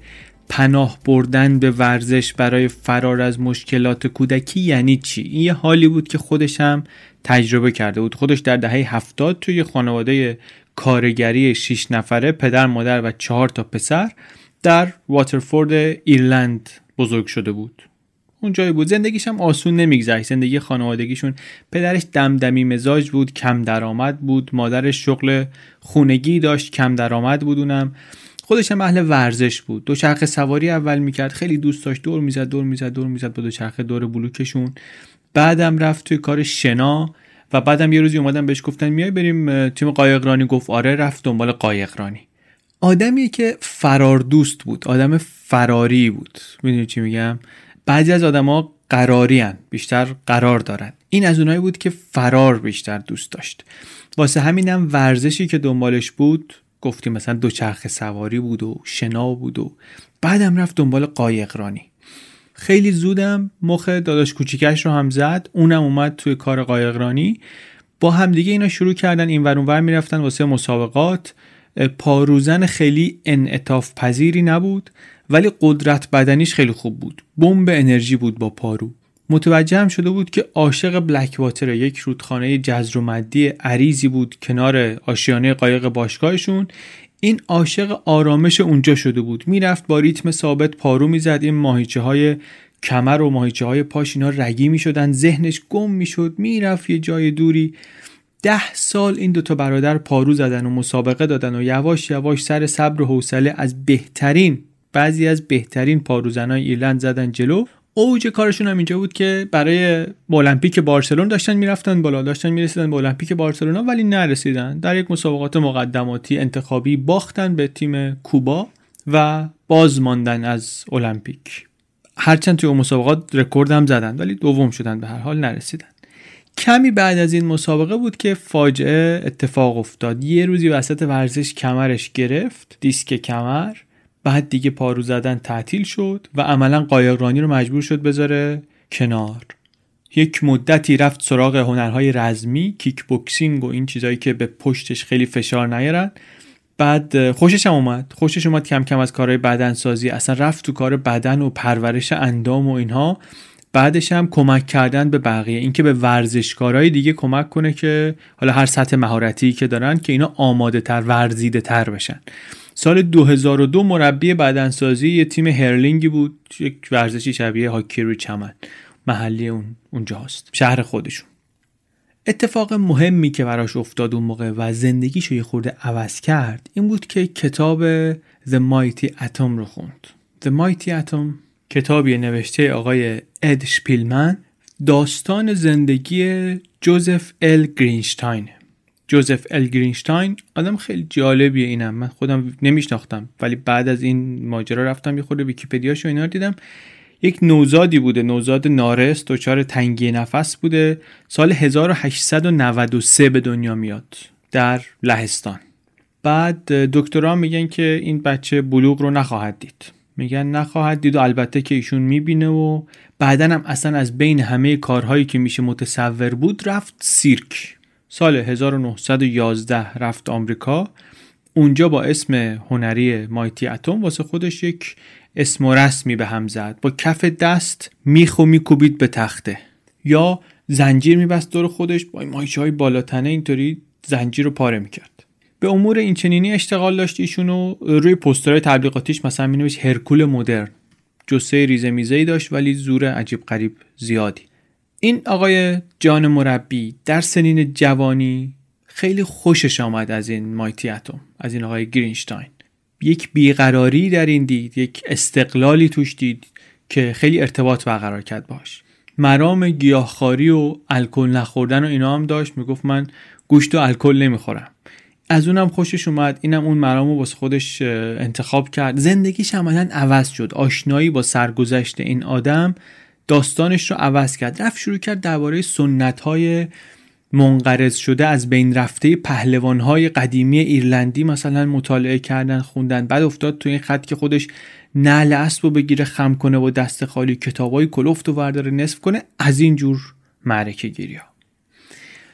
پناه بردن به ورزش برای فرار از مشکلات کودکی یعنی چی؟ این یه حالی بود که خودش هم تجربه کرده بود. خودش در دهه هفتاد توی خانواده کارگری 6 نفره پدر مادر و چهار تا پسر در واترفورد ایرلند بزرگ شده بود. اون جایی بود. زندگیش هم آسون نمیگذشت. زندگی خانوادگیشون پدرش دمدمی مزاج بود کم درآمد بود. مادرش شغل خونگی داشت کم درآمد بود اونم. خودش هم اهل ورزش بود. دو چرخ سواری اول می‌کرد. خیلی دوست داشت. دور می‌زد دور می‌زد دور می‌زد با دو چرخ دور بلوکشون. بعدم رفت توی کار شنا و بعدم یه روزی اومدن بهش گفتن میای بریم تیم قایقرانی؟ گفت آره. رفت دنبال قایقرانی. آدمی که فرار دوست بود. آدم فراری بود. می‌دونی چی میگم؟ بعضی از آدما قراری. بیشتر قرار دارن. این از اونایی بود که فرار بیشتر دوست داشت. واسه همینم ورزشی که دنبالش بود گفتیم مثلا دوچرخه سواری بود و شنا بود و بعدم رفت دنبال قایقرانی. خیلی زودم مخ داداش کوچیکش رو هم زد اونم اومد توی کار قایقرانی. با همدیگه اینا شروع کردن این ور اونور می‌رفتن واسه مسابقات. پاروزن خیلی انعطاف پذیری نبود. ولی قدرت بدنیش خیلی خوب بود. بمب انرژی بود با پارو. متوجه هم شده بود که عاشق بلک واتر یک رودخانه جزر و مدی عریضی بود کنار آشیانه قایق باشگاهشون. این عاشق آرامش اونجا شده بود. می‌رفت با ریتم ثابت پارو می‌زد. این ماهیچه های کمر و ماهیچه های پاش اینا رگی می‌شدن. ذهنش گم می‌شد. می‌رفت یه جای دوری. ده سال این دوتا برادر پارو زدن و مسابقه دادن و یواش یواش سر صبر و حوصله از بهترین بعضی از بهترین پاروزنای ایرلند زدن جلو. اوج کارشون هم اینجا بود که برای المپیک بارسلون داشتن می‌رفتن بالا داشتن می‌رسیدن به المپیک بارسلونا ولی نرسیدن. در یک مسابقات مقدماتی انتخابی باختن به تیم کوبا و باز ماندن از المپیک. هرچند توی مسابقات رکورد هم زدن ولی دوم شدن به هر حال نرسیدن. کمی بعد از این مسابقه بود که فاجعه اتفاق افتاد. یه روزی وسط ورزش کمرش گرفت دیسک کمر. بعد دیگه پارو زدن تعطیل شد و عملا قایقرانی رو مجبور شد بذاره کنار. یک مدتی رفت سراغ هنرهای رزمی کیک بوکسینگ و این چیزایی که به پشتش خیلی فشار نیارن. بعد خوشش هم اومد. خوشش اومد کم کم از کارهای بدنسازی. اصلا رفت تو کار بدن و پرورش اندام و اینها. بعدش هم کمک کردن به بقیه. اینکه به ورزشکارهای دیگه کمک کنه که حالا هر سطح مهارتی که دارن که اینا آماده تر ورزیده تر بشن. سال 2002 مربی بدنسازی یه تیم هرلینگی بود. یک ورزشی شبیه هاکی روی چمن. محلی اون اونجا هست شهر خودشون. اتفاق مهمی که براش افتاد اون موقع و زندگیشو یه خورده عوض کرد این بود که کتاب The Mighty Atom رو خوند. The Mighty Atom کتابی نوشته آقای اد شپیلمن داستان زندگی جوزف ال گرینشتاین جوزف ال گرینشتاین آدم خیلی جالبیه اینم. من خودم نمیشناختم ولی بعد از این ماجرا رفتم یه خورده ویکیپدیاش و اینا دیدم. یک نوزادی بوده نوزاد نارس دچار تنگی نفس بوده. سال 1893 به دنیا میاد در لهستان. بعد دکتران میگن که این بچه بلوغ رو نخواهد دید. میگن نخواهد دید و البته که ایشون می‌بینه و بعدا هم اصلا از بین همه کارهایی که میشه متصور بود رفت سیرک. سال 1911 رفت آمریکا. اونجا با اسم هنری مایتی اتم واسه خودش یک اسم و رسمی به هم زد. با کف دست میخ و میکوبید به تخته. یا زنجیر میبست دور خودش. با مایچه های بالاتنه اینطوری زنجیر رو پاره می‌کرد. به امور این چنینی اشتغال داشت ایشون و روی پسترهای تبلیغاتیش مثلا مینوشت هرکول مدرن. جسه ریزه میزه داشت ولی زور عجیب قریب زیادی. این آقای جان مربی در سنین جوانی خیلی خوشش آمد از این مایتی اتم از این آقای گرینشتاین. یک بیقراری در این دید یک استقلالی توش دید که خیلی ارتباط برقرار کرد باش. مرام گیاهخواری و الکل نخوردن و اینا هم داشت می‌گفت من گوشت و الکل نمی‌خورم. از اونم خوشش اومد اینم اون مرام رو واسه خودش انتخاب کرد. زندگیش عملا عوض شد. آشنایی با سرگذشت این آدم داستانش رو عوض کرد. رفت شروع کرد درباره سنت های منقرض شده از بین رفته پهلوان های قدیمی ایرلندی مثلا مطالعه کردن خوندن. بعد افتاد تو این خط که خودش نعل اسب بگیره خم کنه و دست خالی کتابای کلفت و ورداره نصف کنه از این جور معرکه گیری ها.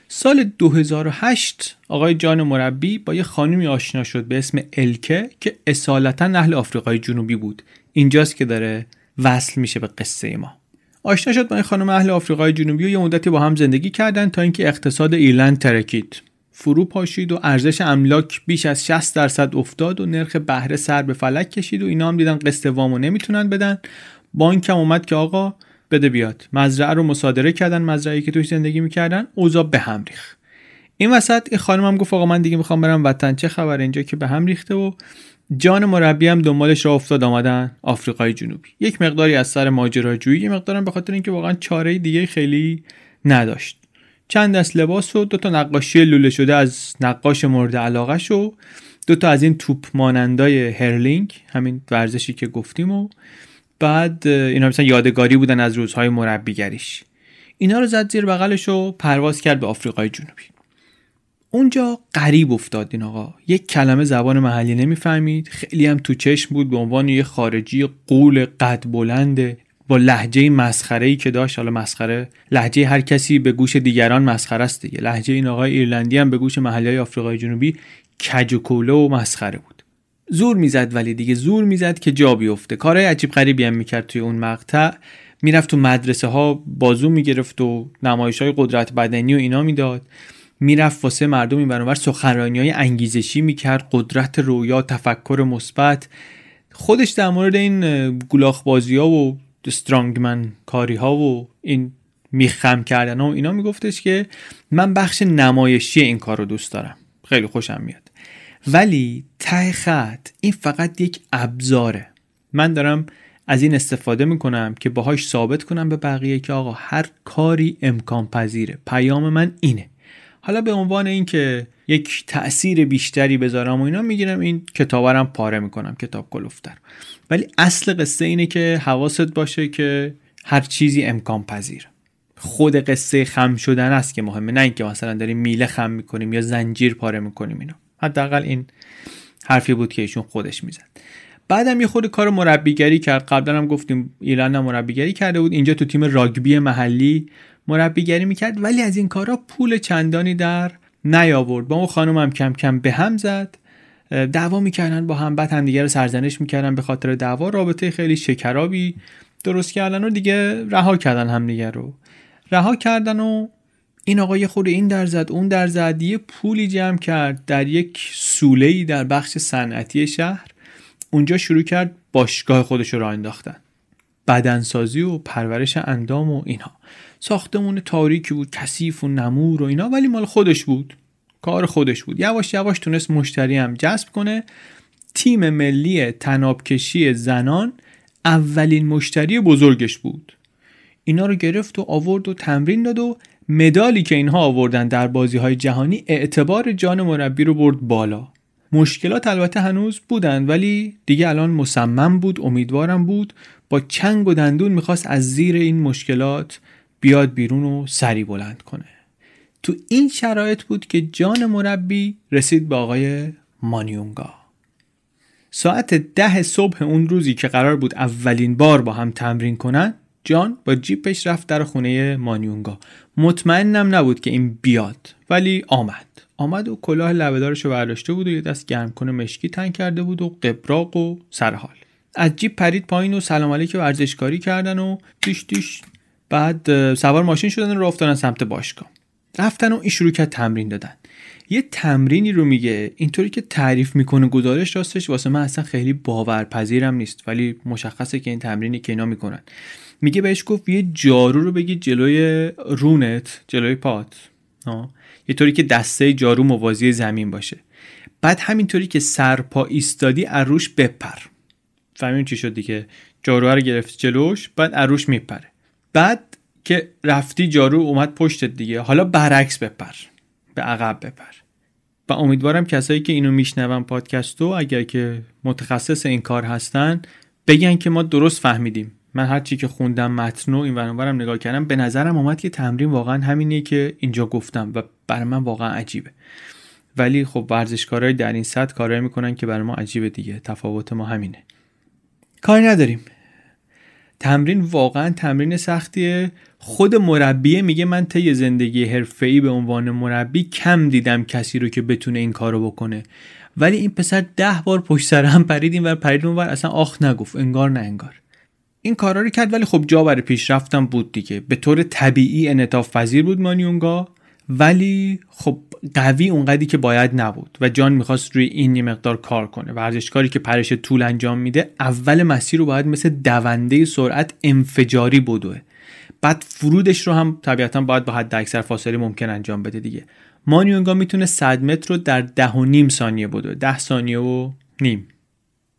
سال 2008 آقای جان مربی با یه خانمی آشنا شد به اسم الکه که اصالتا اهل آفریقای جنوبی بود. اینجاست که داره وصل میشه به قصه ما. آشنا شد با این خانم اهل آفریقای جنوبی و یه مدتی با هم زندگی کردن تا اینکه اقتصاد ایرلند ترکید. فرو پاشید و ارزش املاک بیش از 60 درصد افتاد و نرخ بهره سر به فلک کشید و اینا هم دیدن قسط وامو نمی‌تونن بدن. بانک هم اومد که آقا بده بیاد. مزرعه رو مصادره کردن مزرعه‌ای که توش زندگی می‌کردن اوضاع به هم ریخت. این وسط این خانم هم گفت آقا من دیگه می‌خوام برم وطن. چه خبر اینجا که به هم ریخته و جان مربی هم دنبالش را افتاد آمدن آفریقای جنوبی. یک مقداری از سر ماجراجویی یه مقدارم به خاطر اینکه واقعا چاره دیگه خیلی نداشت. چند دست لباس و دو تا نقاشی لوله شده از نقاش مورد علاقه شو. دو تا از این توپ مانندای هرلینگ همین ورزشی که گفتیم و بعد اینا مثلا یادگاری بودن از روزهای مربیگریش. اینا رو زد زیر بغلش و پرواز کرد به آفریقای جنوبی. اونجا غریب افتاد این آقا. یک کلمه زبان محلی نمی‌فهمید. خیلی هم تو چشم بود به عنوان یه خارجی قول قد بلنده با لحجه مسخره ای که داشت. حالا مسخره لحجه هر کسی به گوش دیگران مسخره است دیگه. لحجه این آقای ایرلندی هم به گوش محلی آفریقای جنوبی کج و کوله و مسخره بود. زور می‌زد ولی دیگه زور می‌زد که جا بیفته. کارهای عجیب غریبی هم می‌کرد توی اون مقطع. می‌رفت تو مدرسه ها بازو می‌گرفت و نمایش های قدرت بدنی و اینا می‌داد. می‌رفت واسه مردم این برانور سخنرانی های انگیزشی می‌کرد قدرت رویا تفکر مثبت. خودش در مورد این گلاخ بازی ها و استرانگمن کاری ها و این میخم کردن و اینا میگفتش که من بخش نمایشی این کار رو دوست دارم. خیلی خوشم میاد. ولی ته خط این فقط یک ابزاره. من دارم از این استفاده می‌کنم که باهاش ثابت کنم به بقیه که آقا هر کاری امکان پذیره پیام من اینه. حالا به عنوان اینکه یک تاثیر بیشتری بذارم و اینا می‌گیرم این کتابرم پاره می‌کنم کتاب کلوفتر ولی اصل قصه اینه که حواست باشه که هر چیزی امکان پذیر. خود قصه خم شدن است که مهمه نه اینکه مثلا داریم میله خم می‌کنیم یا زنجیر پاره می‌کنیم اینا حداقل این حرفی بود که ایشون خودش می‌زد. بعدم یه خود کار مربیگری کرد. قبلا هم گفتیم ایران مربیگری کرده بود. اینجا تو تیم راگبی محلی مربیگری می‌کرد ولی از این کارا پول چندانی در نیاورد. با اون خانم هم کم کم به هم زد. دعوا می‌کردن با هم بعد هم دیگه رو سرزنش می‌کردن به خاطر دعوا. رابطه خیلی شکرابی درست کردن و دیگه رها کردن هم دیگه رو. رها کردن و این آقا یه خود این در زد اون در زد یه پولی جمع کرد در یک سوله در بخش صنعتی شهر. اونجا شروع کرد باشگاه خودش رو راه انداختن. بدنسازی و پرورش اندام و اینها. ساختمون تاریکی بود کثیف و نمور و اینا ولی مال خودش بود. کار خودش بود. یواش یواش تونست مشتری هم جذب کنه. تیم ملی تنابکشی زنان اولین مشتری بزرگش بود. اینا رو گرفت و آورد و تمرین داد و مدالی که اینها آوردن در بازی های جهانی اعتبار جان مربی رو برد بالا. مشکلات البته هنوز بودن ولی دیگه الان مصمم بود امیدوارم بود. با چنگ و دندون می‌خواست از زیر این مشکلات بیاد بیرون و سری بلند کنه. تو این شرایط بود که جان مربی رسید به آقای مانیونگا. ساعت ده صبح اون روزی که قرار بود اولین بار با هم تمرین کنن جان با جیپش رفت در خونه مانیونگا. مطمئنم نبود که این بیاد ولی آمد. آمد و کلاه لبهدارش رو برداشته بود و یه دست گرم کنه مشکی تنگ کرده بود و قبراق و سرحال. از جیب پرید پایین و سلام علیک ورزشکاری کردن و دیش دیش بعد سوار ماشین شدن و رفتن سمت باشگاه. رفتن و این شروع کرد تمرین دادن. یه تمرینی رو میگه اینطوری که تعریف می‌کنه گزارش راستش واسه من اصلا خیلی باورپذیرم نیست ولی مشخصه که این تمرینی که اینا می‌کنن. میگه بهش گفت یه جارو رو بگی جلوی رونت جلوی پات. یه طوری که دسته جارو موازی زمین باشه. بعد همینطوری که سرپا ایستادی اروش بپر. فهمین چی شد دیگه؟ جارو رو گرفت جلوش بعد اروش میپره. بعد که رفتی جارو اومد پشتت دیگه. حالا برعکس بپر. به عقب بپر. و امیدوارم کسایی که اینو میشنون پادکستو اگر که متخصص این کار هستن بگن که ما درست فهمیدیم. من هر چی که خوندم متن و این ورانورم نگاه کردم به نظرم اومد که تمرین واقعا همینیه که اینجا گفتم و برای من واقعا عجیبه. ولی خب ورزشکارای در این سطح کارایی می‌کنن که برای ما عجیبه دیگه. تفاوت ما همینه. کاری نداریم. تمرین واقعا تمرین سختیه. خود مربی میگه من طی زندگی حرفه‌ای به عنوان مربی کم دیدم کسی رو که بتونه این کارو بکنه. ولی این پسر ده بار پشت سر هم پرید این ور پرید اون ور اصلا آخ نگفت انگار نه انگار. این کارا رو کرد ولی خب جا برای پیشرفتم بود دیگه. به طور طبیعی انعطاف پذیر بود مانیونگا. ولی خب قوی اونقدی که باید نبود و جان می‌خواست روی این یه مقدار کار کنه ورزشکاری که پرش طول انجام میده اول مسیر رو باید مثل دونده سرعت انفجاری بدوه. بعد فرودش رو هم طبیعتا باید با حد اکثر فاصله ممکن انجام بده دیگه. مانیونگا می‌تونه 100 متر رو در ده و نیم ثانیه بدوه. ده ثانیه و نیم.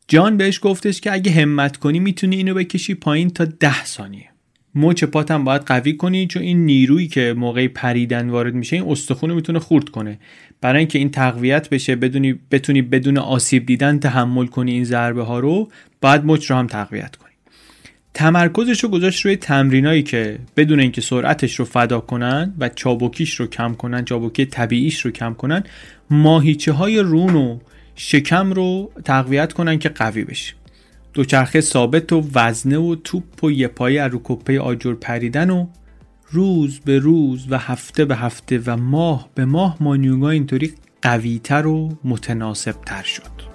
جان بهش گفتش که اگه همت کنی می‌تونی اینو بکشی پایین تا ده ثانیه. مچ پاتم باید قوی کنی چون این نیرویی که موقع پریدن وارد میشه این استخونه می‌تونه خورد کنه. برای اینکه این تقویت بشه بدونی بتونی بدون آسیب دیدن تحمل کنی این ضربه ها رو باید مچ رو هم تقویت کنی. تمرکزش رو گذاشت روی تمرینایی که بدون اینکه سرعتش رو فدا کنن و چابکیش رو کم کنن چابکی طبیعیش رو کم کنن ماهیچه های رون و شکم رو تقویت کنن که قوی بشه. دوچرخه ثابت و وزنه و توپ و یه پایه رو کپه آجر پریدن و روز به روز و هفته به هفته و ماه به ماه مانیونگا اینطوری قویتر و متناسبتر شد.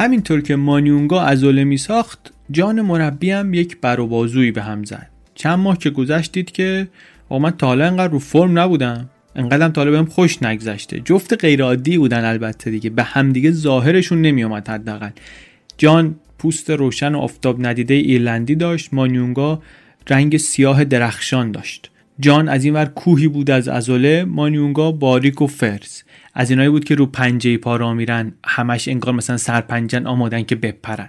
همینطور که مانیونگا عضله می ساخت جان مربی هم یک بر به هم زد. چند ماه که گذشت دید که آقا من تا حالا انقدر رو فرم نبودم. انقدرم تا بهم خوش نگذشته. جفت غیرعادی بودن البته دیگه. به همدیگه ظاهرشون نمیومد حداقل. جان پوست روشن و آفتاب ندیده ایرلندی داشت. مانیونگا رنگ سیاه درخشان داشت. جان از این ور کوهی بود از ازوله. مانیونگا باریک و فرز از اینایی بود که رو پنجه پا را میرن همش انگار مثلا سرپنجن آمادن که بپرن.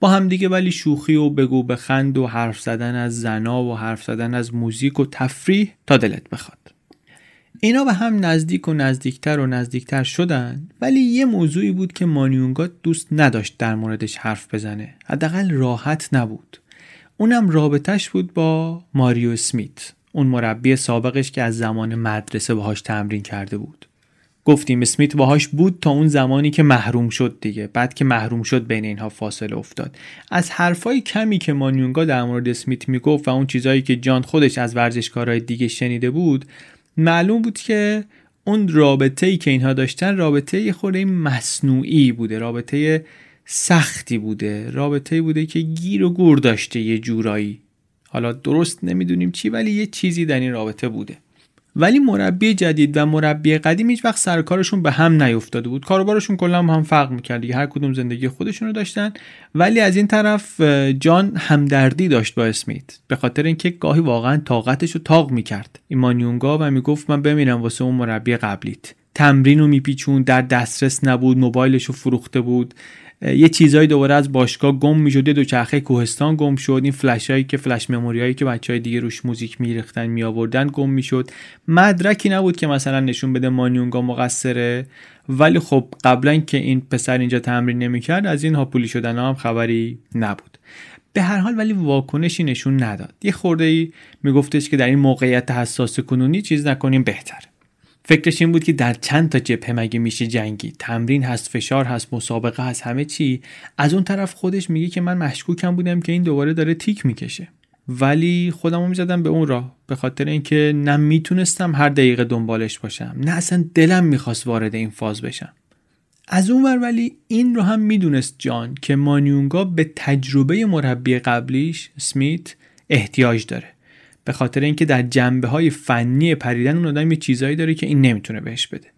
با هم دیگه ولی شوخی و بگو بخند و حرف زدن از زنا و حرف زدن از موزیک و تفریح تا دلت بخواد. اینا به هم نزدیک و نزدیکتر و نزدیکتر شدن ولی یه موضوعی بود که مانیونگا دوست نداشت در موردش حرف بزنه. حداقل راحت نبود. اونم رابطش بود با ماریو اسمیت اون مربی سابقش که از زمان مدرسه باهاش تمرین کرده بود. گفتیم اسمیت باهاش بود تا اون زمانی که محروم شد دیگه. بعد که محروم شد بین اینها فاصله افتاد. از حرفای کمی که مانیونگا در مورد اسمیت می‌گفت و اون چیزهایی که جان خودش از ورزشکارهای دیگه شنیده بود معلوم بود که اون رابطه ای که اینها داشتن رابطه خورده مصنوعی بوده رابطه سختی بوده رابطه بوده که گیر و گور داشته یه جورایی. حالا درست نمی‌دونیم چی ولی یه چیزی در این رابطه بوده. ولی مربی جدید و مربی قدیم هیچ وقت سر کارشون به هم نیفتاده بود. کاروبارشون کلا هم فرق می‌کرد هر کدوم زندگی خودشون رو داشتن. ولی از این طرف جان همدردی داشت با اسمیت. به خاطر اینکه گاهی واقعا طاقتش رو تاق می‌کرد. ایمانیونگا و می‌گفت من بمیرم واسه اون مربی قبلیت. تمرین رو میپیچون در دسترس نبود موبایلش رو فروخته بود. یه چیزایی دوباره از باشگاه گم می‌شد یه دوچرخه کوهستان گم شد. این فلش هایی که فلش مموری هایی که بچه های دیگه روش موزیک میریختن می آوردن گم می‌شد. مدرکی نبود که مثلا نشون بده مانیونگا مقصره. ولی خب قبلا که این پسر اینجا تمرین نمی‌کرد از این هاپولی شدن هم خبری نبود. به هر حال ولی واکنشی نشون نداد. یه خورده ای میگفتش که در این موقعیت حساس کنونی چیز نکنیم بهتر فکرش این بود که در چند تا جبهه مگه میشه جنگی؟ تمرین هست فشار هست مسابقه هست همه چی. از اون طرف خودش میگه که من مشکوکم بودم که این دوباره داره تیک می‌کشه. ولی خودمو می‌زدم به اون راه به خاطر اینکه نه می‌تونستم هر دقیقه دنبالش باشم نه اصلا دلم می‌خواست وارد این فاز بشم. از اون ور ولی این رو هم می‌دونست جان که مانیونگا به تجربه مربی قبلیش سمیت احتیاج داره. به خاطر اینکه در جنبه های فنی پریدن اون آدم یه چیزایی داره که این نمی‌تونه بهش بده.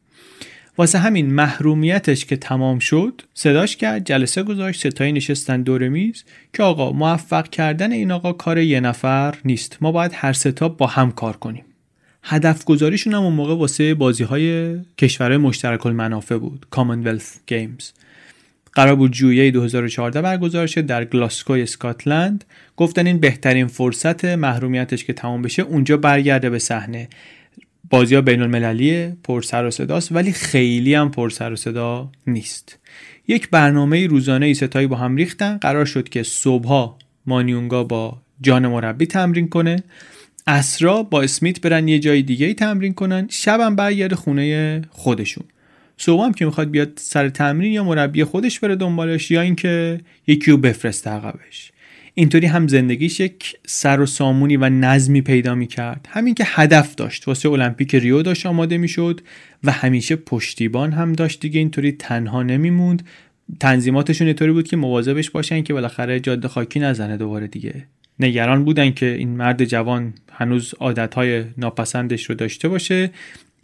واسه همین محرومیتش که تمام شد صداش کرد جلسه گذاشت ستایی نشستن دور میز که آقا موفق کردن این آقا کار یه نفر نیست. ما باید هر ستا با هم کار کنیم. هدف گذاریشون هم اون موقع واسه بازی های کشورهای مشترک المنافع بود کامنولث گیمز قرار بود جویه 2014 برگزار شد در گلاسکوی اسکاتلند. گفتن این بهترین فرصت محرومیتش که تمام بشه اونجا برگرده به صحنه. بازی ها بین المللیه پر سر و صداست ولی خیلی هم پر سر و صدا نیست. یک برنامه روزانه ای ستایی با هم ریختن. قرار شد که صبحها مانیونگا با جان مربی تمرین کنه. اسرا با اسمیت برن یه جای دیگه ای تمرین کنن. شبم برگرده خونه خودشون. صبح هم که می‌خواد بیاد سر تمرین یا مربی خودش بره دنبالش یا اینکه یکی رو بفرسته عقبش. اینطوری هم زندگیش یک سر و سامونی و نظمی پیدا می‌کرد. همین که هدف داشت. واسه المپیک ریو داشت آماده می‌شد و همیشه پشتیبان هم داشت دیگه. اینطوری تنها نمیموند. تنظیماتشون اینطوری بود که مواظبش باشن که بالاخره جاده خاکی نزنه دوباره دیگه. نگران بودن که این مرد جوان هنوز عادتهای ناپسندش رو داشته باشه.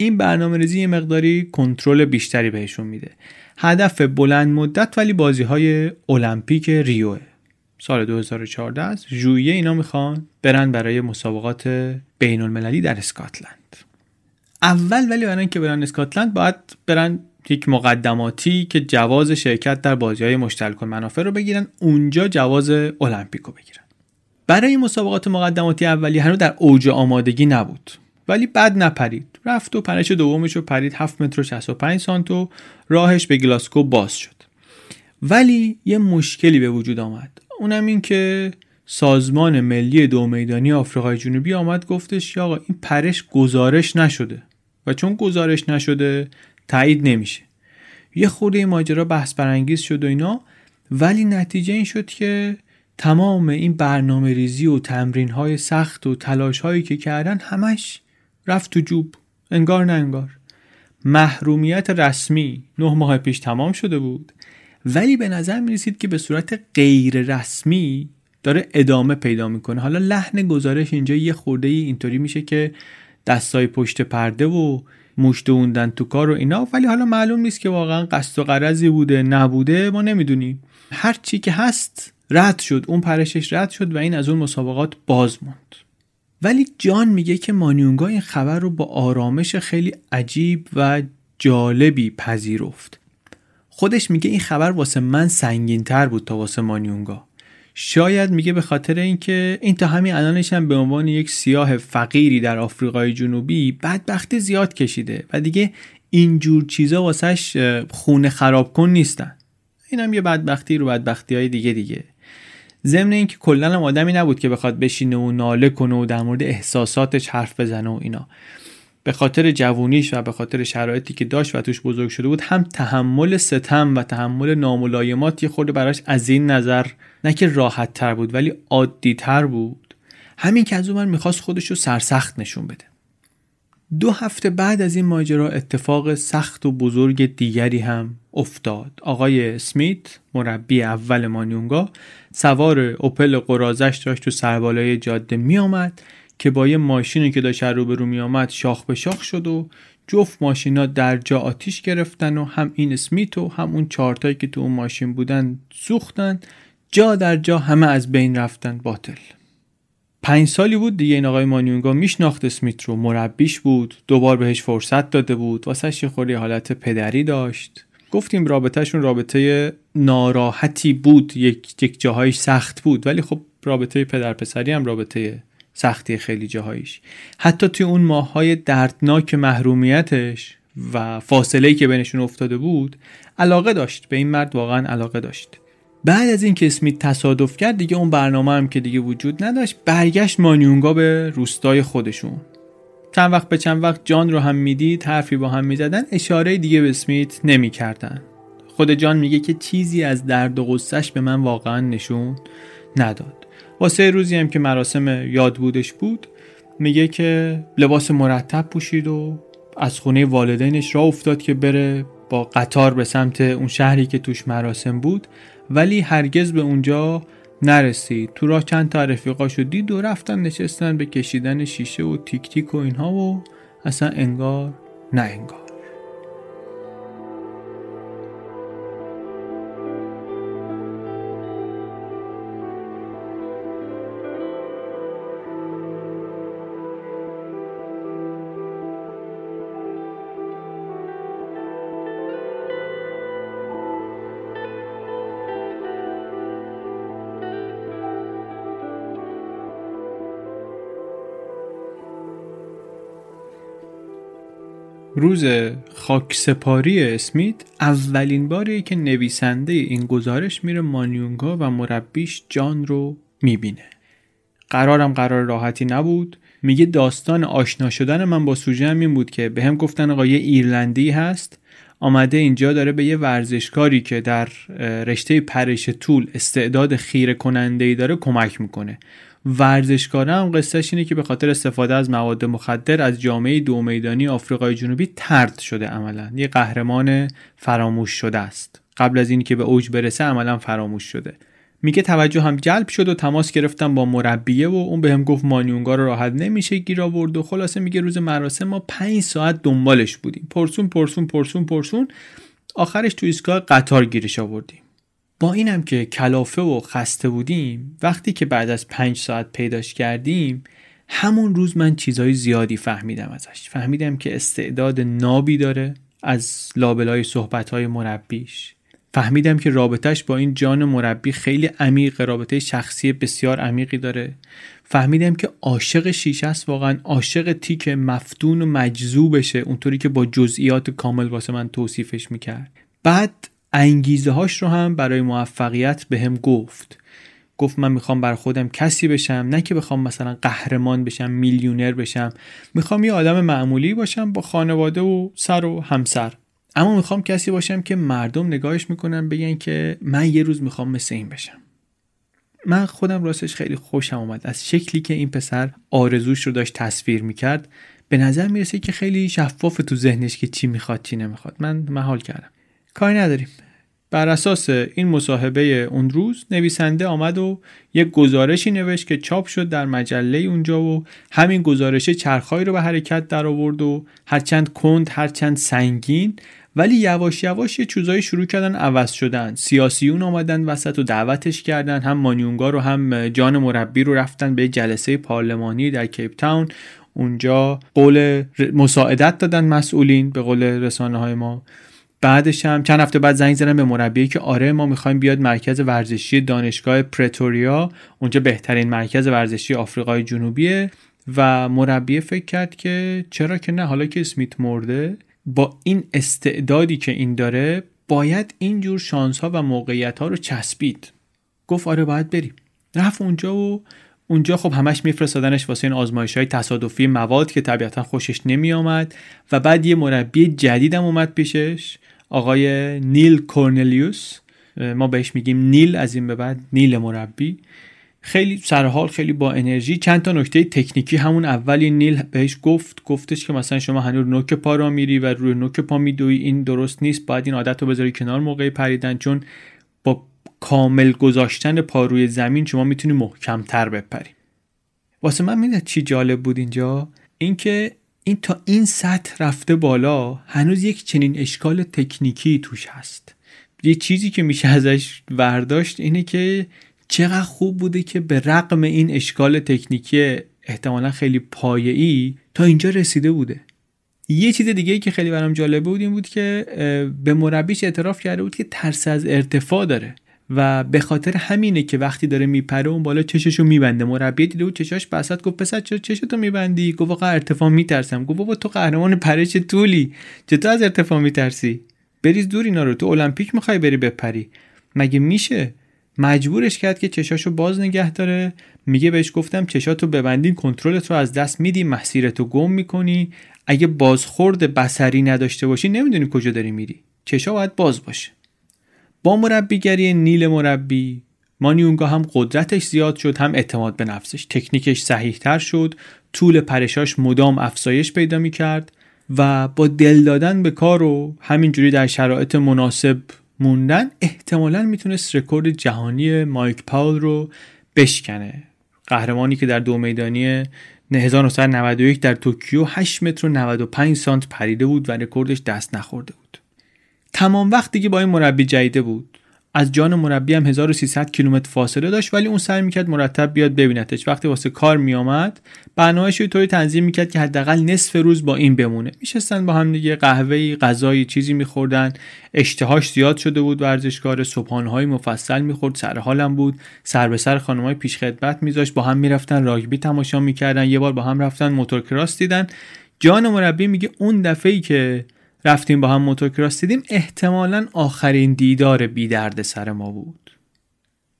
این برنامه ریزی یه مقداری کنترل بیشتری بهشون میده. هدف بلند مدت ولی بازی های المپیک ریوه سال 2014 است. ژوئیه اینا می‌خوان برن برای مسابقات بین المللی در اسکاتلند. اول ولی برای اینکه برن اسکاتلند باید برن یک مقدماتی که جواز شرکت در بازی های مشترک منافع رو بگیرن اونجا جواز المپیک رو بگیرن. برای مسابقات مقدماتی اولی هنوز در اوج آمادگی نبود. ولی بد نپرید. رفت و پرش دومش رو پرید. 7 متر و 65 سانت و راهش به گلاسکو باز شد. ولی یه مشکلی به وجود آمد. اونم این که سازمان ملی دو میدانی آفریقای جنوبی آمد گفتش که آقا این پرش گزارش نشده. و چون گزارش نشده تایید نمیشه. یه خورده ماجرا بحث برانگیز شد و اینا. ولی نتیجه این شد که تمام این برنامه ریزی و تمرین های سخت و تلاش هایی که کردن همش رفت تو جوب. انگار نه انگار. محرومیت رسمی نه ماه پیش تمام شده بود. ولی به نظر می رسید که به صورت غیر رسمی داره ادامه پیدا می‌کنه حالا لحن گزارش اینجا یه خورده ای اینطوری میشه که دستای پشت پرده و مشتوندن تو کار و اینا. ولی حالا معلوم نیست که واقعا قصد و قرضی بوده نبوده. ما نمی‌دونیم. هر چی که هست رد شد. اون پرشش رد شد و این از اون مسابقات باز موند. ولی جان میگه که مانیونگا این خبر رو با آرامش خیلی عجیب و جالبی پذیرفت. خودش میگه این خبر واسه من سنگین تر بود تا واسه مانیونگا. شاید میگه به خاطر اینکه این تا همین الانش هم به عنوان یک سیاه فقیری در آفریقای جنوبی بدبختی زیاد کشیده و دیگه اینجور چیزا واسهش خونه خراب کن نیستن. اینم یه بدبختی رو بدبختی های دیگه دیگه. ضمن اینکه کلا هم آدمی نبود که بخواد بشینه و ناله کنه و در مورد احساساتش حرف بزنه و اینا. به خاطر جوونیش و به خاطر شرایطی که داشت و توش بزرگ شده بود هم تحمل ستم و تحمل ناملایمات یه خورده براش از این نظر نه که راحت تر بود ولی عادی تر بود. همین که از اون می‌خواست خودش رو سرسخت نشون بده. دو هفته بعد از این ماجرا اتفاق سخت و بزرگ دیگری هم افتاد. آقای اسمیت مربی اول مانیونگا سوار اوپل قرازش داشت تو سربالای جاده می آمد که با یه ماشینی که داشت رو به رو می آمد شاخ به شاخ شد و جفت ماشینا در جا آتیش گرفتن و هم این اسمیت و هم اون چارتایی که تو اون ماشین بودن سوختن. جا در جا همه از بین رفتن باطل. پنج سالی بود دیگه این آقای مانیونگا میشناخت اسمیت رو. مربیش بود دوبار بهش فرصت داده بود. واسه یه حالت پدری داشت. گفتیم رابطهشون رابطه ناراحتی بود یک, یک جاهایش سخت بود ولی خب رابطه پدر پسری هم رابطه سختی خیلی جاهایش حتی توی اون ماهای دردناک محرومیتش و فاصله که بینشون افتاده بود علاقه داشت به این مرد واقعا علاقه داشت. بعد از اینکه اسمیت تصادف کرد دیگه اون برنامه هم که دیگه وجود نداشت برگشت مانیونگا به روستای خودشون. چند وقت به چند وقت جان رو هم می‌دید حرفی با هم می‌زدن اشاره دیگه به اسمیت نمی‌کردن. خود جان میگه که چیزی از درد و غصهش به من واقعا نشون نداد. واسه روزی هم که مراسم یاد بودش بود میگه که لباس مرتب پوشید و از خونه والدینش را افتاد که بره با قطار به سمت اون شهری که توش مراسم بود ولی هرگز به اونجا نرسید. تو راه چند تا رفیقاشو دید و رفتن نشستن به کشیدن شیشه و تیک تیک و اینها و اصلا انگار نه انگار. روز خاکسپاری اسمیت اولین باریه که نویسنده این گزارش میره مانیونگا و مربیش جان رو می‌بینه. قرارم قرار راحتی نبود. میگه داستان آشنا شدن من با سوژه این بود که به هم گفتن آقا یه ایرلندی هست. آمده اینجا داره به یه ورزشکاری که در رشته پرش طول استعداد خیره کننده ای داره کمک می‌کنه. ورزشکاره هم قصهش اینه که به خاطر استفاده از مواد مخدر از جامعه دو میدانی آفریقای جنوبی ترد شده عملا. یه قهرمان فراموش شده است. قبل از اینکه به اوج برسه عملا فراموش شده. میگه توجه هم جلب شد و تماس گرفتم با مربیه و اون بهم گفت مانیونگا رو راحت نمیشه گیر آورد و خلاصه میگه روز مراسم ما پنج ساعت دنبالش بودیم. پرسون پرسون پرسون پرسون. آخرش تو ایستگاه قطار گیرش آوردیم. با اینم که کلافه و خسته بودیم وقتی که بعد از پنج ساعت پیداش کردیم همون روز من چیزهای زیادی فهمیدم ازش. فهمیدم که استعداد نابی داره از لابلای صحبتهای مربیش. فهمیدم که رابطهش با این جان مربی خیلی عمیق رابطه شخصی بسیار عمیقی داره. فهمیدم که عاشق شیشه است واقعا عاشق تیک مفتون و مجذوبشه اونطوری که با جزئیات کامل واسه من توصیفش می‌کرد. بعد انگیزه هاش رو هم برای موفقیت به هم گفت. گفت من می‌خوام بر خودم کسی بشم نه که بخوام مثلا قهرمان بشم میلیونر بشم. می‌خوام یه آدم معمولی باشم با خانواده و سر و همسر. اما می‌خوام کسی باشم که مردم نگاهش می‌کنن بگن که من یه روز می‌خوام مثل این بشم. من خودم راستش خیلی خوشم اومد. از شکلی که این پسر آرزوش رو داشت تصویر می‌کرد به نظر می‌رسه که خیلی شفاف تو ذهنش که چی می‌خواد چی نمی‌خواد. من محال کردم. کاری نداریم. بر اساس این مصاحبه اون روز نویسنده آمد و یک گزارشی نوشت که چاپ شد در مجله اونجا و همین گزارش چرخهایی رو به حرکت در آورد و هرچند کند هرچند سنگین ولی یواش یواش یه چوزایی شروع کردن عوض شدن. سیاسیون آمدن وسط و دعوتش کردن. هم مانیونگا رو هم جان مربی رو رفتن به جلسه پارلمانی در کیپ تاون. اونجا قول مساعدت دادن مسئولین به قول رسانه های ما. بعدش هم چند هفته بعد زنگ زدن به مربی که آره ما می‌خوایم بیاد مرکز ورزشی دانشگاه پرتوریا اونجا بهترین مرکز ورزشی آفریقای جنوبیه. و مربی فکر کرد که چرا که نه حالا که اسمیت مرده با این استعدادی که این داره باید اینجور شانس ها و موقعیت ها رو چسبید. گفت آره باید بریم. رفت اونجا و اونجا خب همش میفرستادنش واسه این آزمایش های تصادفی مواد که طبیعتا خوشش نمی آمد و بعد یه مربی جدیدم اومد پیشش. آقای نیل کورنلیوس. ما بهش میگیم نیل از این به بعد نیل مربی. خیلی سرحال خیلی با انرژی. چند تا نکته تکنیکی همون اولی نیل بهش گفت. گفتش که مثلا شما هنوز نوک پا را میری و روی نوک پا میدوی. این درست نیست. باید این عادت رو بذاری کنار موقع پریدن. چون با کامل گذاشتن پا روی زمین شما می‌تونی محکمتر بپری. واسه من میده چی جالب بود اینجا؟ اینکه این تا این سطح رفته بالا هنوز یک چنین اشکال تکنیکی توش هست. یه چیزی که میشه ازش برداشت اینه که چقدر خوب بوده که به رقم این اشکال تکنیکی احتمالا خیلی پایه‌ای تا اینجا رسیده بوده. یه چیز دیگه که خیلی برام جالب بود این بود که به مربیش اعتراف کرده بود که ترس از ارتفاع داره. و به خاطر همینه که وقتی داره میپره اون بالا چششو میبنده. مربی دیده بود چشاش بسات گفت پسر چرا چشتو میبندی؟ گفت واقعا ارتفاع میترسم. گفت بابا تو قهرمان پرش طولی. چطور از ارتفاع میترسی؟ بریز دور اینا رو. تو المپیک می‌خوای بری بپری. مگه میشه؟ مجبورش کرد که چشاشو باز نگه داره. میگه بهش گفتم چشاتو ببندین کنترلت رو از دست میدی مسیرتو گم می‌کنی. اگه بازخورد بسری نداشته باشی نمی‌دونی کجا داری میری. چشا باید باز باشه. با مربیگری نیل مربی. مانیونگا هم قدرتش زیاد شد هم اعتماد به نفسش. تکنیکش صحیح تر شد طول پرشاش مدام افزایش پیدا می کرد و با دل دادن به کار و همینجوری در شرایط مناسب موندن احتمالا می‌تونست رکورد جهانی مایک پاول رو بشکنه. قهرمانی که در دو میدانی 1991 در توکیو 8 متر و 95 سانت پریده بود و رکوردش دست نخورده بود. تمام وقت دیگه با این مربی جدیده بود. از جان مربی هم 1300 کیلومتر فاصله داشت ولی اون سعی می‌کرد مرتب بیاد ببینتش وقتی واسه کار میآمد برنامه‌اش طوری تنظیم می‌کرد که حداقل نصف روز با این بمونه. میشستن با هم دیگه قهوه غذایی چیزی میخوردن. اشتهاش زیاد شده بود ورزشکار صبحانه‌های مفصل می‌خورد. سر حالم بود. سر به سر خانمای پیشخدمت میذاشت. با هم می‌رفتن راگبی تماشا می‌کردن. یه بار با هم رفتن موتورکراس دیدن. جان مربی میگه اون دفعه که رفتیم با هم موتورکراس دیدیم احتمالا آخرین دیدار بی درد سر ما بود.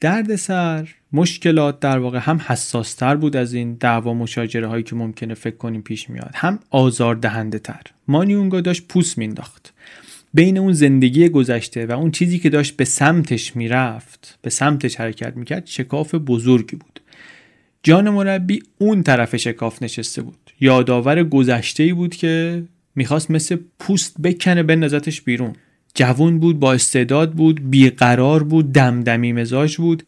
درد سر مشکلات در واقع هم حساستر بود از این دعوا مشاجره هایی که ممکنه فکر کنیم پیش میاد هم آزار دهنده تر مانیونگا داشت پوست مینداخت بین اون زندگی گذشته و اون چیزی که داشت به سمتش می‌رفت به سمتش حرکت می‌کرد شکاف بزرگی بود. جان مربی اون طرف شکاف نشسته بود. یادآور گذشته ای بود که می‌خواست مثل پوست بکنه بندازتش بیرون. جوون بود با استعداد بود بیقرار بود دمدمی مزاج بود.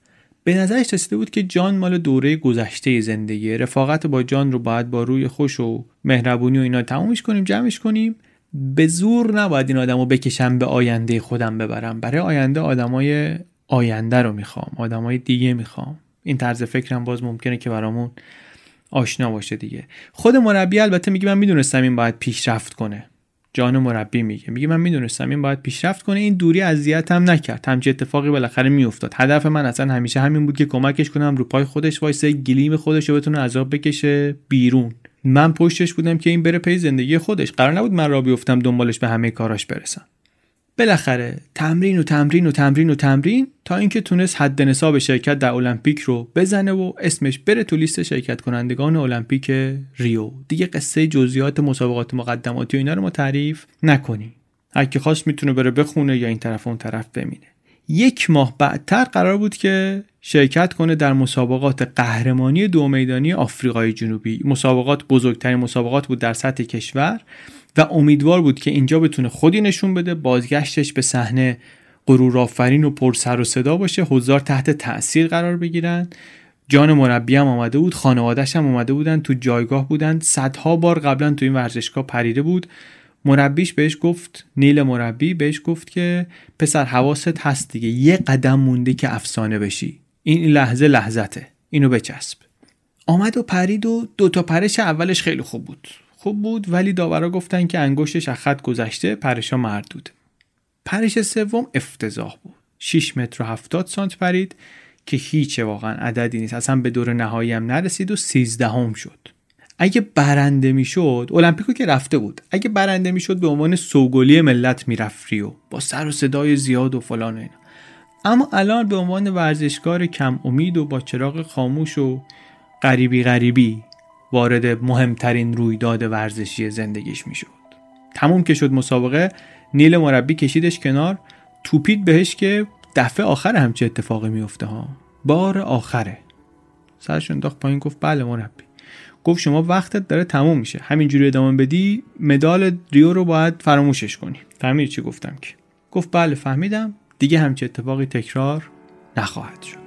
به نظرش رسیده بود که جان مال دوره گذشته زندگی رفاقت با جان رو باید با روی خوش و مهربونی و اینا تمومش کنیم جمعش کنیم. به زور نباید این آدم رو بکشم به آینده خودم ببرم. برای آینده آدمای آینده رو می‌خوام آدمای دیگه می‌خوام. این طرز فکرم باز ممکنه که برامون آشنا باشه دیگه. خود مربی البته میگه من می‌دونستم این باید پیشرفت کنه. جان مربی میگه. میگه من می‌دونستم این باید پیشرفت کنه. این دوری اذیت هم نکرد. همچین اتفاقی بالاخره میافتاد. هدف من اصلا همیشه همین بود که کمکش کنم رو پای خودش وایسه گلیم خودش رو بتونه عذاب بکشه بیرون. من پشتش بودم که این بره پی زندگی خودش. قرار نبود من را بیفتم دنبالش به همه کاراش برسم. بالاخره تمرین و تمرین و تمرین و تمرین تا اینکه تونست حد نصاب شرکت در المپیک رو بزنه و اسمش بره تو لیست شرکت کنندگان المپیک ریو. دیگه قصه جزئیات مسابقات مقدماتی و اینا رو ما تعریف نکنیم. هر کی خواست می‌تونه بره بخونه یا این طرف اون طرف بمینه. یک ماه بعدتر قرار بود که شرکت کنه در مسابقات قهرمانی دو میدانی آفریقای جنوبی. مسابقات بزرگترین مسابقات بود در سطح کشور و امیدوار بود که اینجا بتونه خودی نشون بده بازگشتش به صحنه غرورآفرین و پر سر و صدا باشه. حضار تحت تاثیر قرار بگیرن. جان مربی هم آمده بود خانوادهش هم آمده بودن تو جایگاه بودن. صدها بار قبلا تو این ورزشگاه پریده بود. مربیش بهش گفت نیل مربی بهش گفت که پسر حواست هست دیگه یه قدم مونده که افسانه بشی. این لحظه لحظته. اینو بچسب. آمد و پرید و دوتا پرش اولش خیلی خوب بود. خوب بود ولی داورا گفتن که انگشتش از خط گذشته پرشا مردود پرش سوم افتضاح بود. 6 متر و 70 سانت پرید که هیچ واقعا عددی نیست. اصلا به دور نهایی هم نرسید و 13 هم شد. اگه برنده می‌شد المپیکو که رفته بود اگه برنده می‌شد به عنوان سوگلی ملت می‌رفت ریو با سر و صدای زیاد و فلان و اینا. اما الان به عنوان ورزشکار کم امید و با چراغ خاموش و غریبی غریبی وارد مهمترین رویداد ورزشی زندگیش می‌شد. تموم که شد مسابقه نیل مربی کشیدش کنار توپید بهش که دفعه آخر همچه اتفاقی میفته ها. بار آخره. سرش انداخت پایین گفت بله مربی. گفت شما وقتت داره تموم میشه. همینجوری ادامه بدی مدال ریو رو باید فراموشش کنی. فهمیدی چی گفتم که؟ گفت بله فهمیدم. دیگه همچه اتفاقی تکرار نخواهد شد.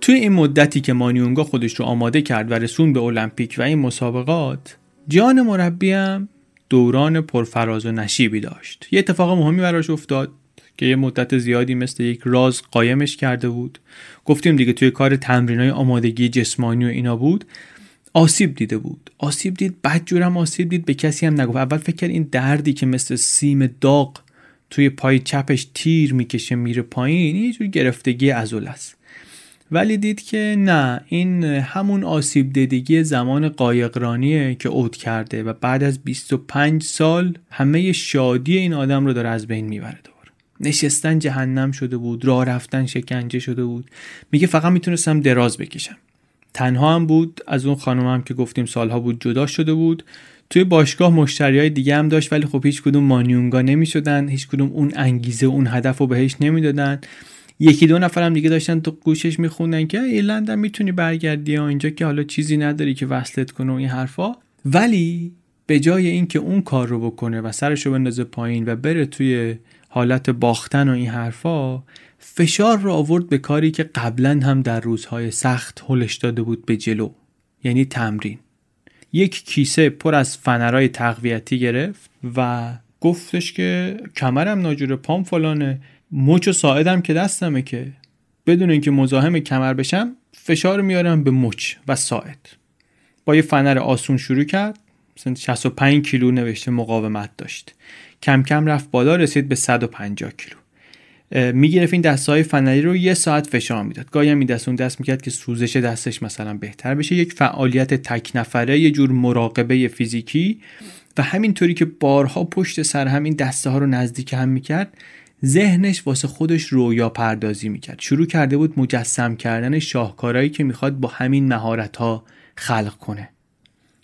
توی این مدتی که مانیونگا خودش رو آماده کرد و رسون به المپیک و این مسابقات جان مربیم دوران پرفراز و نشیبی داشت. یه اتفاق مهمی براش افتاد که یه مدت زیادی مثل یک راز قایمش کرده بود. گفتیم دیگه توی کار تمرین های آمادگی جسمانی و اینا بود آسیب دیده بود. آسیب دید بعد جورم آسیب دید به کسی هم نگفت. اول فکر این دردی که مثل سیم داغ توی پای چپش تیر می‌کشه میره پایین یه جور گرفتگی ازول است. ولی دید که نه این همون آسیب دیدگی زمان قایقرانیه که اوت کرده و بعد از 25 سال همه شادی این آدم رو داره از بین می‌بره دوباره نشستن جهنم شده بود راه رفتن شکنجه شده بود. میگه فقط می‌تونستم دراز بکشم. تنها هم بود از اون هم که گفتیم سالها بود جدا شده بود. توی باشگاه مشتری های دیگه هم داشت ولی خب هیچ کدوم مانیونگا نمی شدن هیچ کدوم اون انگیزه اون هدف رو بهش نمی‌دادن. یکی دو نفر هم دیگه داشتن تو گوشش میخوندن که ایرلند هم می‌تونی برگردی اینجا که حالا چیزی نداری که وصلت کنه و این حرفا. ولی به جای اینکه اون کار رو بکنه و سرش رو بندازه پایین و بره توی حالت باختن و این حرفا فشار رو آورد به کاری که قبلا هم در روزهای سخت هلش داده بود به جلو یعنی تمرین. یک کیسه پر از فنرای تقویتی گرفت و گفتش که کمرم ناجور پام فلانه. مچ و ساعدم که دستمه که بدون اینکه مزاحم کمر بشم فشار میارم به مچ و ساعد. با یه فنر آسون شروع کرد مثلا 65 کیلو نوشته مقاومت داشت. کم کم رفت بالا رسید به 150 کیلو. می‌گرفت این دسته های فنری رو یه ساعت فشار می‌داد. گاهی هم دست اون دست می‌کرد که سوزش دستش مثلا بهتر بشه. یک فعالیت تک نفره یه جور مراقبه فیزیکی. و همینطوری که بارها پشت سر همین دسته ها رو نزدیک هم می‌کرد ذهنش واسه خودش رویا پردازی می‌کرد. شروع کرده بود مجسم کردن شاهکارهایی که می‌خواد با همین مهارت ها خلق کنه.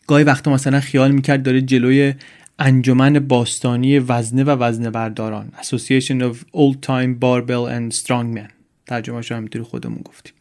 گاهی وقتا مثلا خیال می‌کرد داره جلوی انجمن باستانی وزنه و وزنه برداران Association of Old Time Barbell and Strongmen. ترجمه رو همینطوری خودمون گفتیم.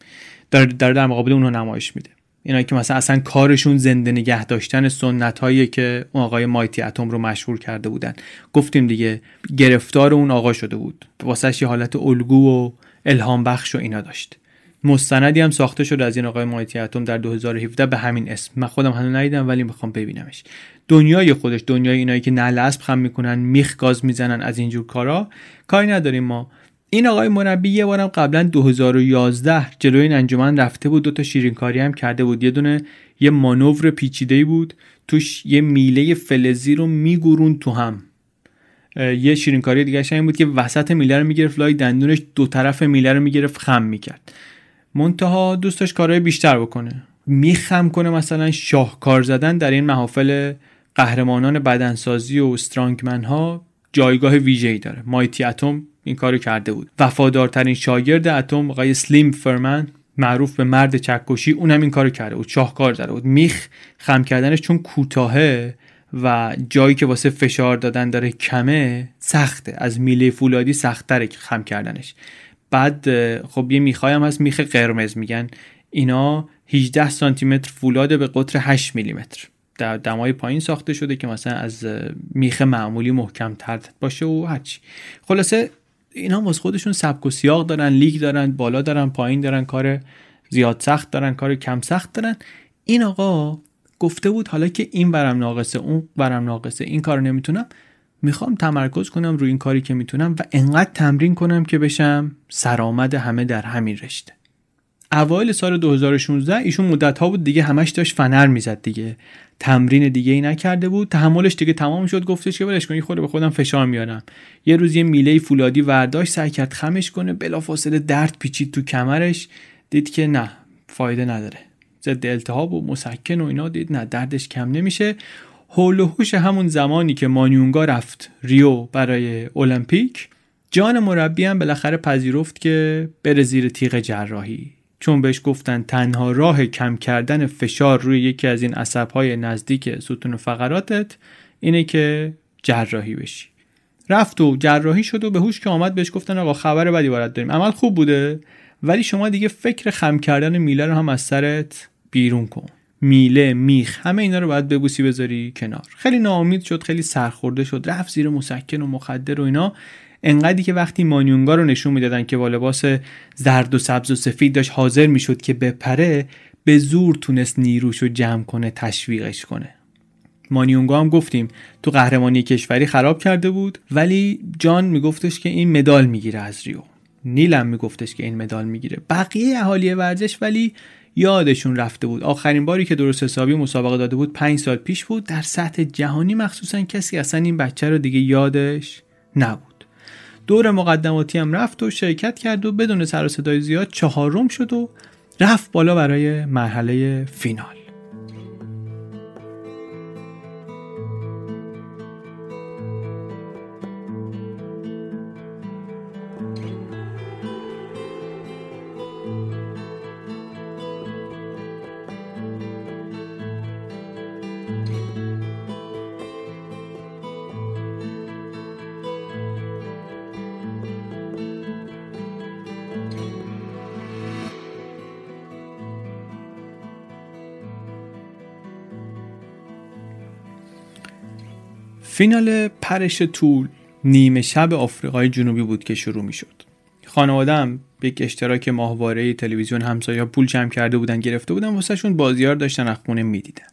داره در, در مقابل اونها نمایش میده. اینا که مثلا اصلا کارشون زنده نگه داشتن سنت هایی که اون آقای مایتی اتم رو مشهور کرده بودن. گفتیم دیگه گرفتار اون آقا شده بود. واسه یه حالت الگو و الهام بخش و اینا داشت. مستندی هم ساخته شده از این آقای مایتی اتم در 2017 به همین اسم. من خودم هنوز ندیدم ولی می‌خوام ببینمش. دنیای خودش دنیای اینایی که نعل اسب خم می‌کنن میخ گاز می‌زنن از اینجور کارا. کاری نداریم ما. این آقای مربی یه بارم قبلا 2011 جلوی این انجمن رفته بود دو تا شیرینکاری هم کرده بود. یه دونه یه مانور پیچیده بود. توش یه میله فلزی رو میگورون تو هم. یه شیرینکاری دیگه این بود که وسط میله رو می‌گرفت لای دندونش دو طرف میله رو می‌گرفت خم می‌کرد. منتها دوستش کارهای بیشتر بکنه. میخم کنه مثلا شاهکار زدن در این محافل قهرمانان بدنسازی و استرانگمن ها جایگاه ویژه‌ای داره. مایتی اتم این کارو کرده بود. وفادارترین شاگرد اتم آقای سلیم فرمن معروف به مرد چکشی اونم این کارو کرده بود. شاهکار زده بود. میخ خم کردنش چون کوتاهه و جایی که واسه فشار دادن داره کمه سخته. از میله فولادی سختتره که خم کردنش. بعد خب یه میخای هم هست میخ قرمز میگن. اینا 18 سانتی متر فولاد به قطر 8 میلیمتر. در دمای پایین ساخته شده که مثلا از میخ معمولی محکم تر باشه و هرچی خلاصه اینا واسه خودشون سبک و سیاق دارن لیگ دارن بالا دارن پایین دارن کار زیاد سخت دارن کار کم سخت دارن. این آقا گفته بود حالا که این برم ناقصه اون برم ناقصه این کار نمی‌تونم. می‌خوام تمرکز کنم روی این کاری که می‌تونم و انقدر تمرین کنم که بشم سرآمد همه در همین رشته. اوایل سال 2016 ایشون مدت ها بود دیگه همش داشت فنر می‌زد دیگه. تمرین دیگه ای نکرده بود. تحملش دیگه تمام شد. گفتش که ولش کنی خود به خودم فشار میارم. یه روز یه میله فولادی ورداشت سعی کرد خمش کنه. بلافاصله درد پیچید تو کمرش. دید که نه فایده نداره. ضد التهاب و مسکن و اینا دید نه دردش کم نمیشه. هول و هوش همون زمانی که مانیونگا رفت ریو برای المپیک جان مربی هم بالاخره پذیرفت که بره زیر تیغ جراحی. چون بهش گفتن تنها راه کم کردن فشار روی یکی از این عصبهای نزدیک ستون فقراتت اینه که جراحی بشی. رفت و جراحی شد و به هوش که آمد بهش گفتن آقا خبر بدی برات داریم. عمل خوب بوده ولی شما دیگه فکر خم کردن میله رو هم از سرت بیرون کن. میله میخ همه اینا رو باید ببوسی بذاری کنار. خیلی ناامید شد خیلی سرخورده شد رفت زیر مسکن و مخدر و اینا. انقدری که وقتی مانیونگا رو نشون می‌دادن که با لباس زرد و سبز و سفید داشت حاضر می‌شد که بپره به زور تونست نیروش رو جمع کنه تشویقش کنه. مانیونگا هم گفتیم تو قهرمانی کشوری خراب کرده بود ولی جان میگفتش که این مدال می‌گیره از ریو. نیلم میگفتش که این مدال می‌گیره. بقیه اهالی ورزش ولی یادشون رفته بود. آخرین باری که درست حسابی مسابقه داده بود پنج سال پیش بود. در سطح جهانی مخصوصا کسی اصلا این بچه رو دیگه یادش نبود. دور مقدماتی هم رفت و شرکت کرد و بدون سر و صدای زیاد چهارم شد و رفت بالا برای مرحله فینال. فینال پرش طول نیمه شب آفریقای جنوبی بود که شروع می شد. خانوادم یک اشتراک ماهواره تلویزیون همسایه پول جمع کرده بودن گرفته بودن واسهشون بازیار داشتن از خونه می‌دیدن.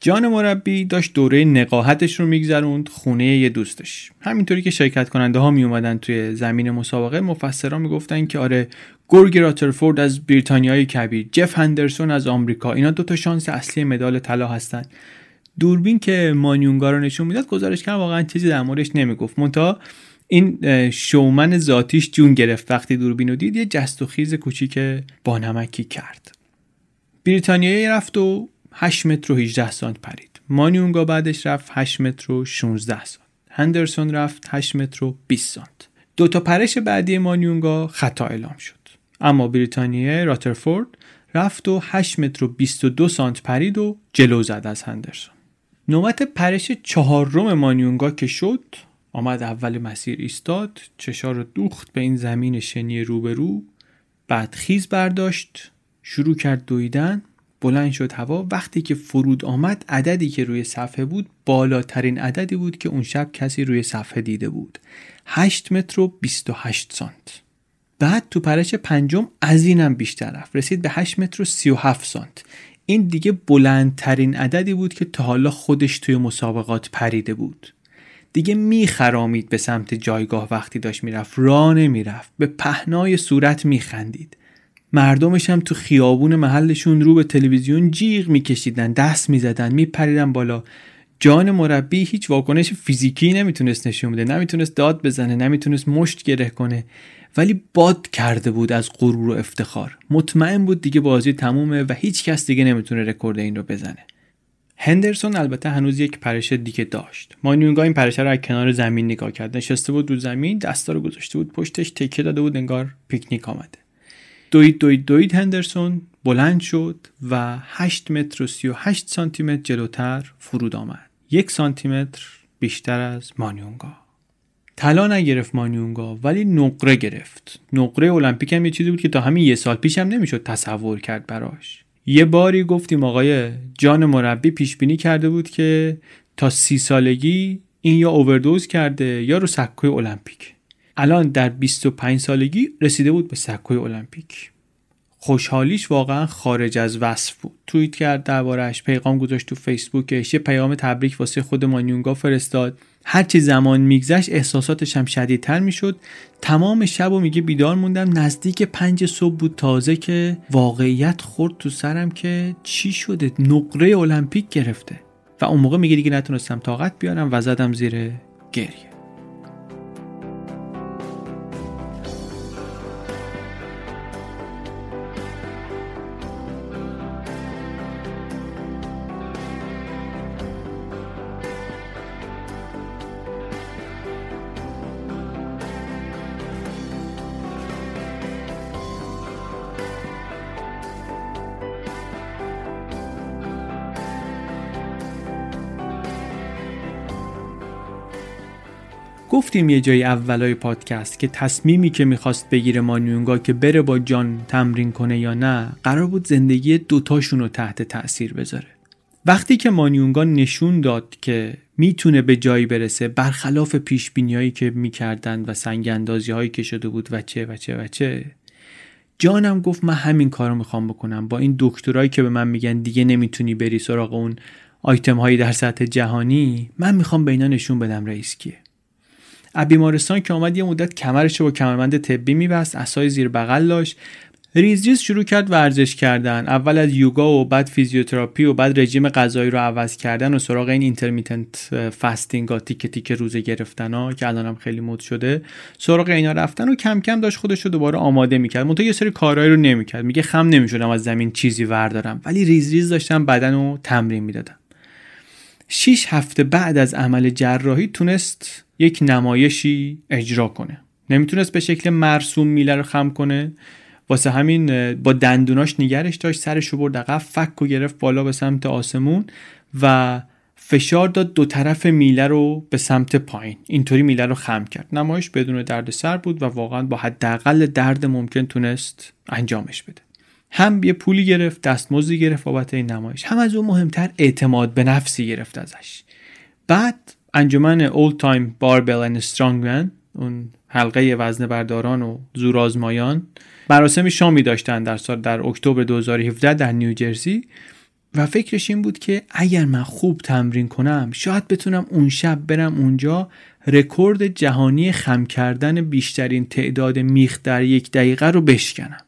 جان مربی داشت دوره نقاهتش رو میگذروند خونه یه دوستش. همینطوری که شرکت کننده ها می اومدن توی زمین مسابقه مفسرا می‌گفتن که آره گورگ راترفورد از بریتانیای کبیر جف هندرسون از آمریکا اینا دو تا شانس اصلی مدال طلا هستن. دوربین که مانیونگا رو نشون می‌داد گزارش کرد واقعا چیزی در موردش نمی‌گفت. مونتا این شومن ذاتیش جون گرفت وقتی دوربین رو دید یه جست و خیز کوچیک با نمکی کرد. بریتانیایی رفت و 8 متر و 18 سانت پرید. مانیونگا بعدش رفت 8 متر و 16 سانت. هندرسون رفت 8 متر و 20 سانت. دو تا پرش بعدی مانیونگا خطا اعلام شد. اما بریتانیای راترفورد رفت و 8 متر و 22 سانت پرید و جلو زد از هندرسون. نوبت پرش چهارم مانیونگا که شد آمد اول مسیر ایستاد چشار رو دوخت به این زمین شنی روبرو بعد خیز برداشت شروع کرد دویدن بلند شد هوا. وقتی که فرود آمد عددی که روی صفحه بود بالاترین عددی بود که اون شب کسی روی صفحه دیده بود. 8 متر و 28 سانت. بعد تو پرش پنجم از اینم بیشتر رفت. رسید به 8 متر و 37 سانت. این دیگه بلندترین عددی بود که تا حالا خودش توی مسابقات پریده بود. دیگه میخرامید به سمت جایگاه وقتی داشت می‌رفت را نمی‌رفت به پهنای صورت میخندید. مردمش هم تو خیابون محلشون رو به تلویزیون جیغ میکشیدن دست می‌زدن میپریدن بالا. جان مربی هیچ واکنش فیزیکی نمی‌تونست نشون بده. نمی‌تونست داد بزنه نمی‌تونست مشت گره کنه. ولی باد کرده بود از غرور و افتخار. مطمئن بود دیگه بازی تمومه و هیچ کس دیگه نمی‌تونه رکورد این رو بزنه. هندرسون البته هنوز یک پرش دیگه داشت. مانیونگا این پرشه رو از کنار زمین نگاه کرد. نشسته بود رو زمین دستا رو گذاشته بود پشتش تکه داده بود انگار پیکنیک آمده. دوید دوید دوید هندرسون بلند شد و 8 متر و 38 سانتی متر جلوتر فرود آمد. یک سانتی متر بیشتر از مانیونگا. طلا نگرفت مانیونگا ولی نقره گرفت. نقره المپیک هم یه چیزی بود که تا همین یه سال پیش هم نمی‌شد تصور کرد براش. یه باری گفتیم آقای جان مربی پیش بینی کرده بود که تا سی سالگی این یا اووردوز کرده یا رو سکوی المپیک. الان در 25 سالگی رسیده بود به سکوی المپیک. خوشحالیش واقعا خارج از وصف بود. توییت کرد دربارهش پیغام گذاشت تو فیسبوکش یه پیام تبریک واسه خود مانیونگا فرستاد. هرچی زمان میگذشت احساساتش هم شدیدتر می‌شد. تمام شب و میگه بیدار موندم. نزدیک پنج صبح بود تازه که واقعیت خورد تو سرم که چی شده؟ نقره المپیک گرفته. و اون موقع میگه دیگه نتونستم طاقت بیارم و زدم زیر گریه. گفتیم یه جای اولای پادکست که تصمیمی که می‌خواست بگیره مانیونگا که بره با جان تمرین کنه یا نه قرار بود زندگی دوتاشون رو تحت تاثیر بذاره. وقتی که مانیونگا نشون داد که می‌تونه به جایی برسه برخلاف پیش بینیایی که می‌کردن و سنگ اندازی هایی که شده بود و چه و چه و چه جانم گفت من همین کارو می‌خوام بکنم. با این دکترایی که به من میگن دیگه نمی‌تونی بری سراغ اون آیتم هایی در سطح جهانی من می‌خوام به اینا نشون بدم رئیس کیه. از بیمارستان که آمد یه مدت کمرش با کمربند طبی میبست عصای زیر بغل داشت. ریز ریز شروع کرد ورزش کردن. اول از یوگا و بعد فیزیوتراپی و بعد رژیم غذایی رو عوض کردن و سراغ این intermittent fasting تیکه تیکه روزه گرفتن ها که الان هم خیلی مد شده سراغ اینا رفتن و کم کم داشت خودش رو دوباره آماده می‌کرد. منتها یه سری کارهایی رو نمی‌کرد. میگه خم نمی‌شدم از زمین چیزی وردارم. ولی ریز ریز داشتم بدن رو تمرین می‌دادم شیش هفته بعد از عمل جراحی تونست یک نمایشی اجرا کنه. نمی‌تونست به شکل مرسوم میله رو خم کنه. واسه همین با دندوناش نگرش داشت سرش رو برد عقب فک و گرفت بالا به سمت آسمون و فشار داد دو طرف میله رو به سمت پایین. اینطوری میله رو خم کرد. نمایش بدون درد سر بود و واقعا با حداقل درد ممکن تونست انجامش بده. هم یه پولی گرفت دستمزدی گرفت بابت این نمایش. هم از اون مهمتر اعتماد به نفسی گرفت ازش. بعد انجمن Oldtime Barbell and Strongman اون حلقه وزن برداران و زورآزمایان مراسم شامی داشتن در سال در اکتبر 2017 در نیوجرسی و فکرش این بود که اگر من خوب تمرین کنم شاید بتونم اون شب برم اونجا رکورد جهانی خم کردن بیشترین تعداد میخ در یک دقیقه رو بشکنم.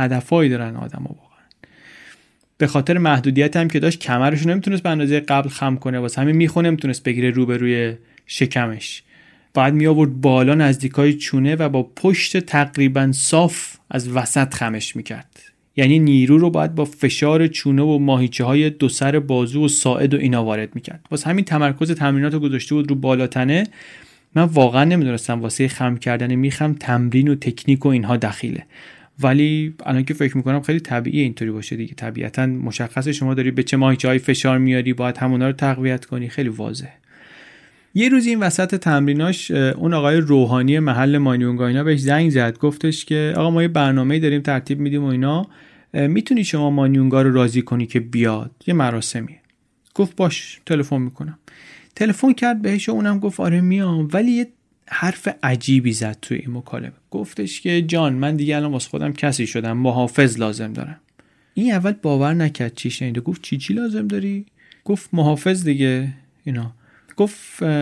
هدفهایی دارن آدم واقعا. به خاطر محدودیت هم که داشت کمرش نمی‌تونست به اندازه قبل خم کنه واسه همین می‌خونه نمی‌تونست بگیره روبروی شکمش. بعد می آورد بالا نزدیکای چونه و با پشت تقریبا صاف از وسط خمش می‌کرد. یعنی نیرو رو باید با فشار چونه و ماهیچه های دو سر بازو و ساعد و اینا وارد می‌کرد. واسه همین تمرکز تمرینات رو گذاشته بود رو بالاتنه. من واقعا نمی‌دونستم واسه خم کردن میخم تمرین و تکنیک و اینها دخیله. ولی الان که فکر می‌کنم خیلی طبیعی اینطوری باشه دیگه. طبیعتا مشخص شما داری به چه ماهیچه های فشار میاری باید همونا رو تقویت کنی. خیلی واضحه. یه روز این وسط تمریناش اون آقای روحانی محل مانیونگا اینا بهش زنگ زد. گفتش که آقا ما یه برنامه داریم ترتیب میدیم و اینا. می‌تونی شما مانیونگا رو راضی کنی که بیاد؟ یه مراسمی گفت باش تلفن می‌کنم. تلفن کرد بهش و اونم گفت آره میام. ولی یه حرف عجیبی زد توی این مکالمه. گفتش که جان من دیگه الان واسه خودم کسی شدم محافظ لازم دارم. این اول باور نکرد چی شنیده. گفت چی چی لازم داری؟ گفت محافظ دیگه. اینا. گفت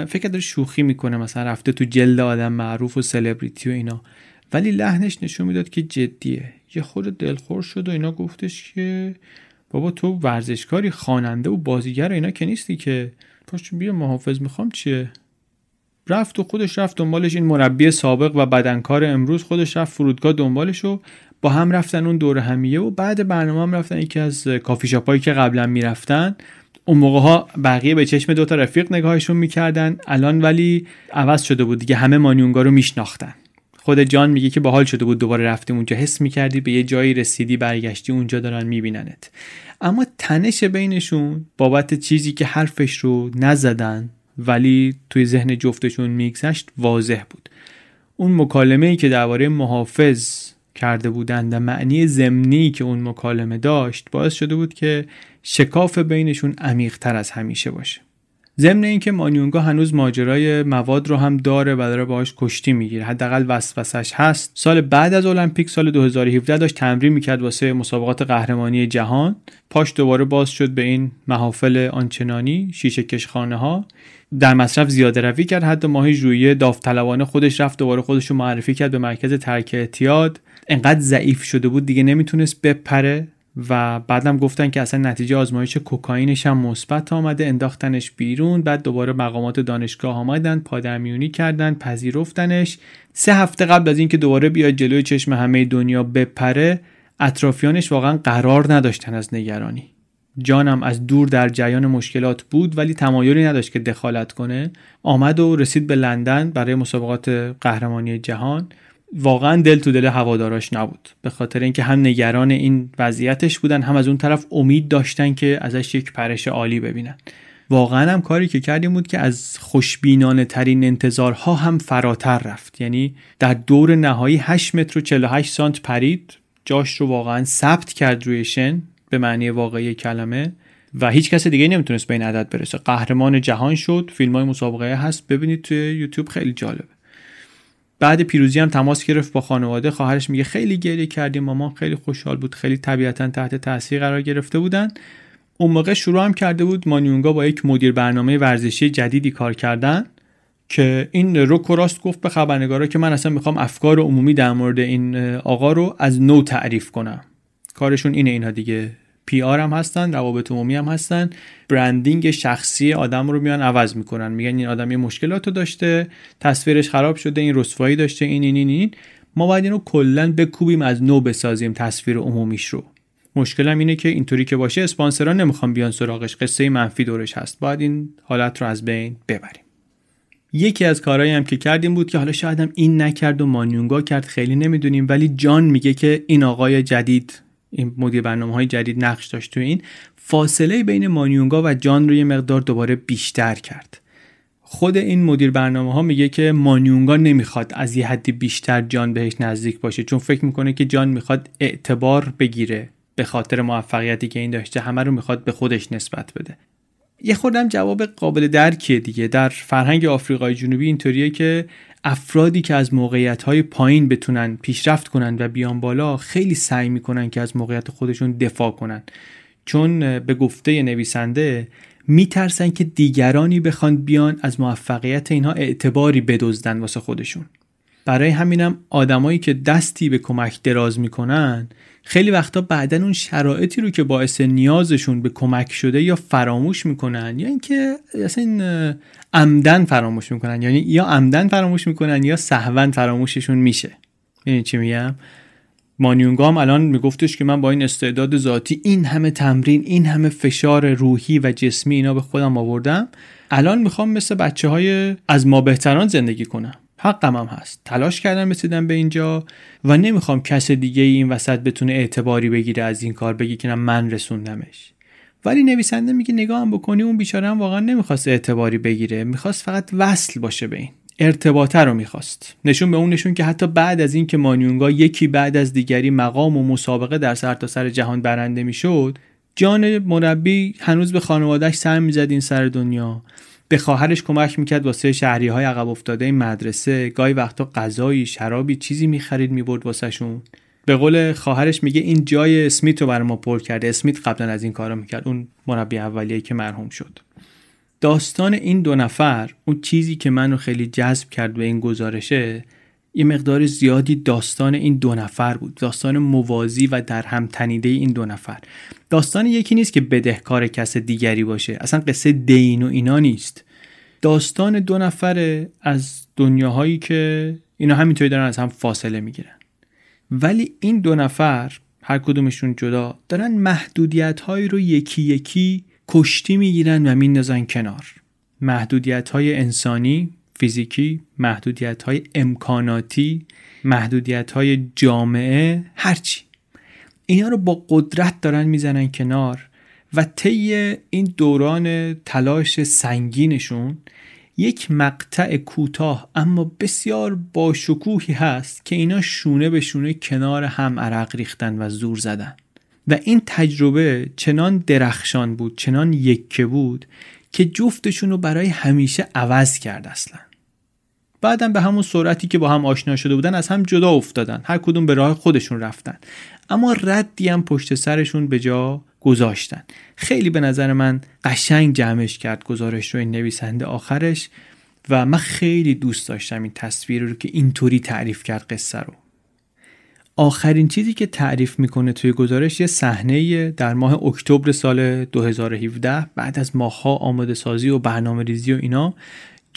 فکر داره شوخی می‌کنه مثلا رفته تو جلد آدم معروف و سلبریتی و اینا. ولی لحنش نشون می‌داد که جدیه. یه خود دلخور شد و اینا گفتش که بابا تو ورزشکاری خواننده و بازیگر و اینا که نیستی که. پاش بیا محافظ می‌خوام چیه؟ رفت و خودش رفت دنبالش. این مربی سابق و بدنکار امروز خودش رفت فرودگاه دنبالش و با هم رفتن اون دور همیه و بعد برنامه هم رفتن یکی از کافی شاپایی که قبلا می‌رفتن. اون موقع ها بقیه به چشم دوتا رفیق نگاهشون می‌کردن. الان ولی عوض شده بود دیگه همه مانیونگا رو میشناختن. خود جان میگه که باحال شده بود دوباره رفتیم اونجا. حس می‌کردی به یه جایی رسیدی برگشتی اونجا دارن میبیننت. اما تنش بینشون بابت چیزی که حرفش رو نزدن ولی توی ذهن جفتشون میگذشت واضح بود. اون مکالمه ای که درباره محافظ کرده بودند و معنی زمینی که اون مکالمه داشت باعث شده بود که شکاف بینشون عمیقتر از همیشه باشه. ضمن اینکه مانیونگا هنوز ماجرای مواد رو هم داره و داره باهاش کشتی می‌گیره. حداقل وسوسش هست. سال بعد از المپیک سال 2017 داشت تمرین می‌کرد واسه مسابقات قهرمانی جهان. پاش دوباره باز شد به این محافل آنچنانی شیشه کشخانه ها در مصرف زیاده روی کرد. حتی ماهی ژوئیه داوطلبانه خودش رفت دوباره خودش رو معرفی کرد به مرکز ترک اعتیاد انقدر ضعیف شده بود دیگه نمی‌تونست بپره و بعدم گفتن که اصلا نتیجه آزمایش کوکائینش هم مثبت آمده. انداختنش بیرون بعد دوباره مقامات دانشگاه آمدن پادرمیونی کردن پذیرفتنش. سه هفته قبل از اینکه دوباره بیاد جلوی چشم همه دنیا بپره اطرافیانش واقعا قرار نداشتن از نگرانی. جانم از دور در جریان مشکلات بود ولی تمایلی نداشت که دخالت کنه آمد و رسید به لندن برای مسابقات قهرمانی جهان. واقعا دل تو دل هواداراش نبود به خاطر اینکه هم نگران این وضعیتش بودن هم از اون طرف امید داشتن که ازش یک پرش عالی ببینن. واقعا هم کاری که کردیم بود که از خوشبینانه ترین انتظارها هم فراتر رفت. یعنی در دور نهایی 8 متر و 48 سانت پرید جاش رو واقعا ثبت کرد روی شن. به معنی واقعی کلمه و هیچ کس دیگه نمی‌تونست به این عدد برسه. قهرمان جهان شد فیلم های مسابقه هست. ببینید توی یوتیوب خیلی جالبه. بعد پیروزی هم تماس گرفت با خانواده. خواهرش میگه خیلی گریه کردیم مامان خیلی خوشحال بود خیلی طبیعتا تحت تاثیر قرار گرفته بودن. اون موقع شروع هم کرده بود مانیونگا با یک مدیر برنامه ورزشی جدیدی کار کردن که این روکو راست گفت به خبرنگارا که من اصلا می‌خوام افکار عمومی در مورد این آقا رو از نو تعریف کنم. کارشون اینه اینها دیگه. پی آر هم هستن روابط عمومی هم هستن. برندینگ شخصی آدم رو میان عوض می‌کنن. میگن این آدم یه مشکلات رو داشته تصویرش خراب شده این رسوایی داشته این این این, این. ما باید اینو کلا بکوبیم از نو بسازیم تصویر عمومیش رو. مشکلم اینه که اینطوری که باشه اسپانسرها نمی‌خوان بیان سراغش. قصه منفی دورش هست. باید این حالت رو از بین ببریم. یکی از کارهایی هم که کردیم بود که حالا شاید هم این نکرد و مانیونگا کرد خیلی نمی‌دونیم ولی جان میگه که این آقای جدید این مدیر برنامه های جدید نقش داشت تو این فاصله بین مانیونگا و جان رو یه مقدار دوباره بیشتر کرد. خود این مدیر برنامه ها میگه که مانیونگا نمی‌خواد از یه حدی بیشتر جان بهش نزدیک باشه چون فکر می‌کنه که جان می‌خواد اعتبار بگیره به خاطر موفقیتی که این داشته همه رو می‌خواد به خودش نسبت بده. یه خودم جواب قابل درکیه دیگه. در فرهنگ آفریقای جنوبی اینطوریه که افرادی که از موقعیت های پایین بتونن پیشرفت کنن و بیان بالا خیلی سعی می‌کنن که از موقعیت خودشون دفاع کنن. چون به گفته نویسنده میترسن که دیگرانی بخوان بیان از موفقیت اینها اعتباری بدزدن واسه خودشون. برای همینم آدمایی که دستی به کمک دراز می‌کنن خیلی وقتا بعدا اون شرایطی رو که باعث نیازشون به کمک شده یا فراموش می‌کنن یا اینکه اصلا عمدن فراموش می‌کنن. یعنی یا عمدن فراموش می‌کنن یا سهون فراموششون میشه. یعنی چی میگم؟ مانیونگا هم الان میگفتش که من با این استعداد ذاتی این همه تمرین این همه فشار روحی و جسمی اینا به خودم آوردم. الان می‌خوام مثل بچه های از ما بهتران زندگی کنم. حقم هم هست. تلاش کردم رسیدم به اینجا و نمی‌خوام کس دیگه این وسط بتونه اعتباری بگیره از این کار بگی که من رسوندمش. ولی نویسنده میگه نگاه هم بکنی اون بیچاره هم واقعا نمی‌خواست اعتباری بگیره می‌خواست فقط وصل باشه به این. ارتباطه رو می‌خواست. نشون به اون نشون که حتی بعد از اینکه مانیونگا یکی بعد از دیگری مقام و مسابقه در سرتاسر سر جهان برنده می‌شد جان مربی هنوز به خانوادهش سر می‌زد این سر دنیا. به خواهرش کمک می‌کرد واسه شهری های عقب افتاده این مدرسه. گاهی وقتا غذایی شرابی چیزی می‌خرید می‌برد واسهشون. به قول خواهرش میگه این جای اسمیت رو برای ما پر کرده. اسمیت قبلا از این کارا می‌کرد. اون مربی اولیه که مرحوم شد. داستان این دو نفر اون چیزی که منو خیلی جذب کرد به این گزارشه یه مقدار زیادی داستان این دو نفر بود. داستان موازی و در هم تنیده این دو نفر. داستان یکی نیست که بدهکار کس دیگری باشه. اصلا قصه دین و اینا نیست. داستان دو نفر از دنیاهایی که اینا همینطوری دارن از هم فاصله می‌گیرن. ولی این دو نفر هر کدومشون جدا دارن محدودیت هایی رو یکی یکی کشتی می‌گیرن و میندازن کنار. محدودیت های انسانی فیزیکی محدودیت های امکاناتی محدودیت های جامعه هرچی. اینا رو با قدرت دارن می‌زنن کنار و طی این دوران تلاش سنگینشون یک مقطع کوتاه اما بسیار باشکوهی هست که اینا شونه به شونه کنار هم عرق ریختن و زور زدن. و این تجربه چنان درخشان بود چنان یکه بود که جفتشون رو برای همیشه عوض کرد اصلا. بعدم به همون سرعتی که با هم آشنا شده بودن از هم جدا افتادن. هر کدوم به راه خودشون رفتن. اما ردی هم پشت سرشون به جا گذاشتن. خیلی به نظر من قشنگ جمعش کرد گزارش رو این نویسنده آخرش. و من خیلی دوست داشتم این تصویر رو که اینطوری تعریف کرد قصه رو. آخرین چیزی که تعریف می‌کنه توی گزارش یه صحنه در ماه اکتبر سال 2017 بعد از ماهها آماده سازی و برنامه ریزی و اینا.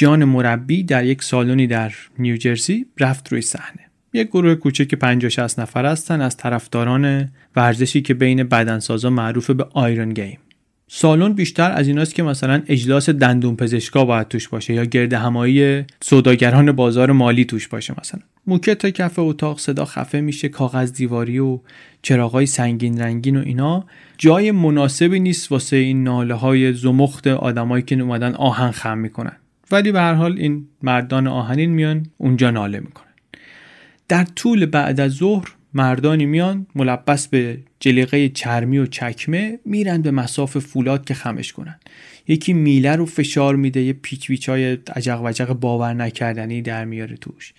جان مربی در یک سالنی در نیوجرسی رفت روی صحنه. یک گروه کوچک 50 60 نفر هستن از طرفداران ورزشی که بین بدنسازا معروف به آیرون گیم سالن بیشتر از ایناست که مثلا اجلاس دندون پزشکا باید توش باشه یا گرد همایی سوداگران بازار مالی توش باشه مثلا. موکت تا کف اتاق صدا خفه میشه کاغذ دیواری و چراغای سنگین رنگین و اینا. جای مناسبی نیست واسه این ناله های زمخت آدمایی که اومدن آهن خم می‌کنن. ولی به هر حال این مردان آهنین میان اونجا ناله می‌کنن. در طول بعد از ظهر مردانی میان ملبس به جلیقه چرمی و چکمه میرن به مساف فولاد که خمش کنن. یکی میله رو فشار میده یه پیچ های عجق وجق باور نکردنی در میاره توش.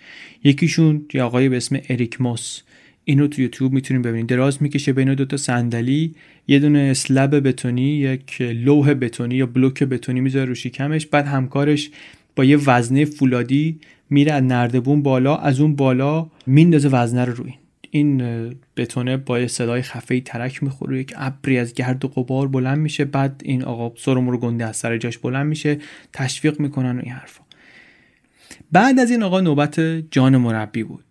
یکیشون یه آقای به اسم اریک موس. اینو تو یوتیوب می‌تونیم ببینید دراز می‌کشه بین دو تا صندلی. یه دونه اسلب بتونی یک لوح بتونی یا بلوک بتونی می‌ذاره رو شکمش بعد همکارش با یه وزنه فولادی میره از نردبون بالا از اون بالا میندازه وزنه رو روی. این بتونه با صدای خفه ترک می‌خوره. یک ابری از گرد و غبار بلند میشه. بعد این آقا سرم رو گنده از سر جاش بلند میشه. تشویق می‌کنن و این حرفا. بعد از این آقا نوبت جان مربی بود.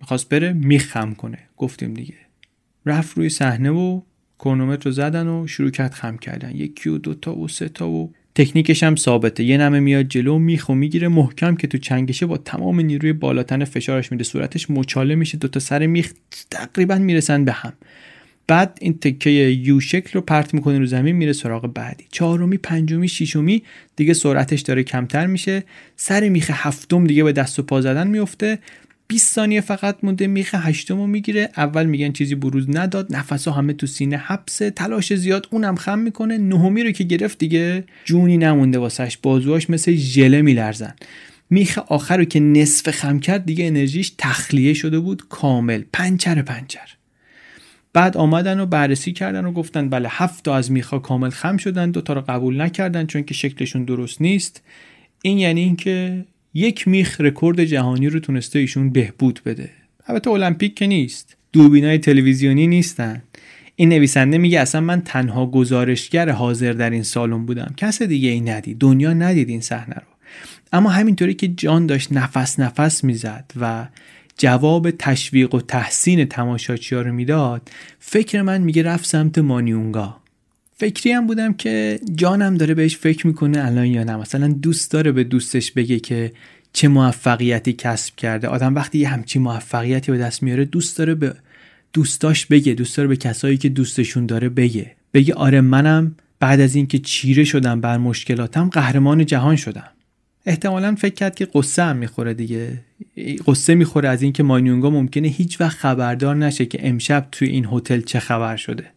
می‌خواست بره میخم کنه. گفتیم دیگه. رفت روی صحنه و کرونومتر رو زدن و شروع کرد خم کردن. یکی و دوتا و سه تا و تکنیکش هم ثابته. یه نمه میاد جلو میخو می‌گیره. محکم که تو چنگشه با تمام نیروی بالاتن فشارش میده. صورتش مچاله میشه. دوتا سر میخ تقریبا می‌رسن به هم. بعد این تکه یو شکل رو پرت می‌کنه رو زمین میره سراغ بعدی. چهارمی پنجمی ششمی دیگه سرعتش داره کمتر میشه. سر میخ هفتم دیگه به دست و پا زدن میفته. 20 ثانیه فقط مونده میخ هشتمو می‌گیره. اول میگن چیزی بروز نداد نفسا همه تو سینه حبسه تلاش زیاد اونم خم می‌کنه. نهمی رو که گرفت دیگه جونی نمونده واسش. بازوهاش مثل ژله میلرزن. میخ آخر رو که نصف خم کرد دیگه انرژیش تخلیه شده بود. کامل. پنچر پنچر. بعد آمدن و بررسی کردن و گفتن بله هفت تا از میخا کامل خم شدن دو تا رو قبول نکردن چون که شکلشون درست نیست. این یعنی اینکه یک میخ رکورد جهانی رو تونسته ایشون بهبود بده. البته المپیک که نیست. دوربینای تلویزیونی نیستن. این نویسنده میگه اصلا من تنها گزارشگر حاضر در این سالن بودم. کس دیگه ای ندید. دنیا ندید این صحنه رو. اما همینطوری که جان داشت نفس نفس می‌زد و جواب تشویق و تحسین تماشاچی رو می‌داد فکر من میگه رفت سمت مانیونگا. فکری هم بودم که جانم داره بهش فکر می‌کنه الان یا نه. مثلا دوست داره به دوستش بگه که چه موفقیتی کسب کرده. آدم وقتی یه همچین موفقیتی به دست میاره دوست داره به دوستاش بگه دوست داره به کسایی که دوستشون داره بگه. بگه آره منم بعد از اینکه چیره شدم بر مشکلاتم قهرمان جهان شدم. احتمالا فکر کرد که قصه هم می‌خوره دیگه. قصه می‌خوره از اینکه مانیونگا ممکنه هیچ وقت خبردار نشه که امشب توی این هتل چه خبر شده.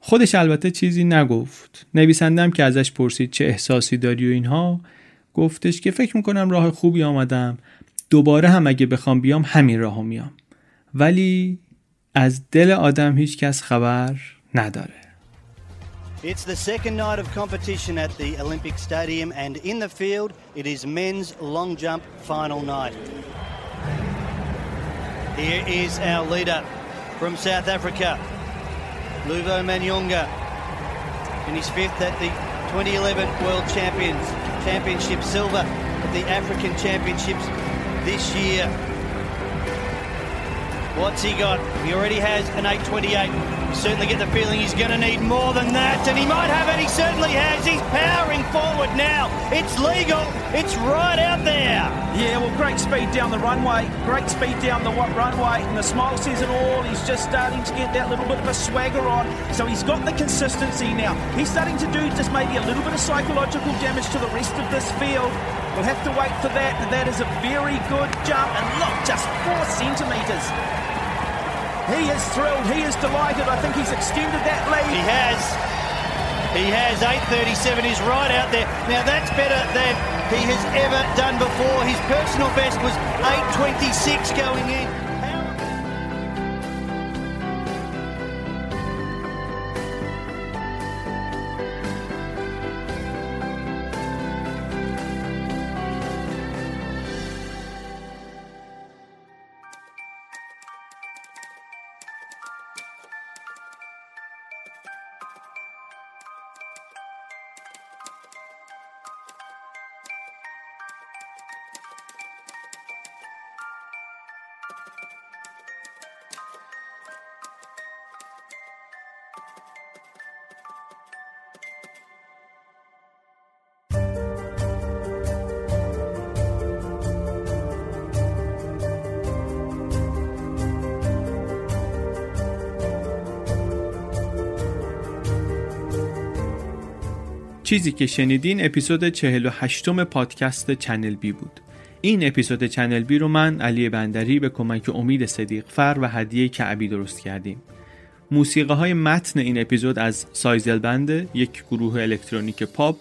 خودش البته چیزی نگفت. نویسندم که ازش پرسید چه احساسی داری و اینها. گفتش که فکر می‌کنم راه خوبی آمدم. دوباره هم اگه بخوام بیام همین راه میام. ولی از دل آدم هیچ کس خبر نداره. It's the second night of competition at the Olympic Stadium and in the field it is men's long jump final night. Here is our leader from South Africa, Luvo Manyonga in his fifth at the 2011 World Champions Championship silver at the African Championships this year. What's he got? He already has an 828. You certainly get the feeling he's going to need more than that, and he might have it. He certainly has. He's powering forward now. It's legal. It's right out there. Yeah, well, great speed down the runway. Great speed down the runway, and the smile says it all. He's just starting to get that little bit of a swagger on. So he's got the consistency now. He's starting to do just maybe a little bit of psychological damage to the rest of this field. We'll have to wait for that, that is a very good jump. And look, just four centimetres. He is thrilled. He is delighted. I think he's extended that lead. He has. He has. 8.37 is right out there. Now that's better than he has ever done before. His personal best was 8.26 going in. چیزی که شنیدین اپیزود 48 پادکست چنل بی بود. این اپیزود چنل بی رو من علی بندری به کمک امید صدیق فر و هدیه کعبی درست کردیم. موسیقی های متن این اپیزود از سایزل بنده یک گروه الکترونیک پاپ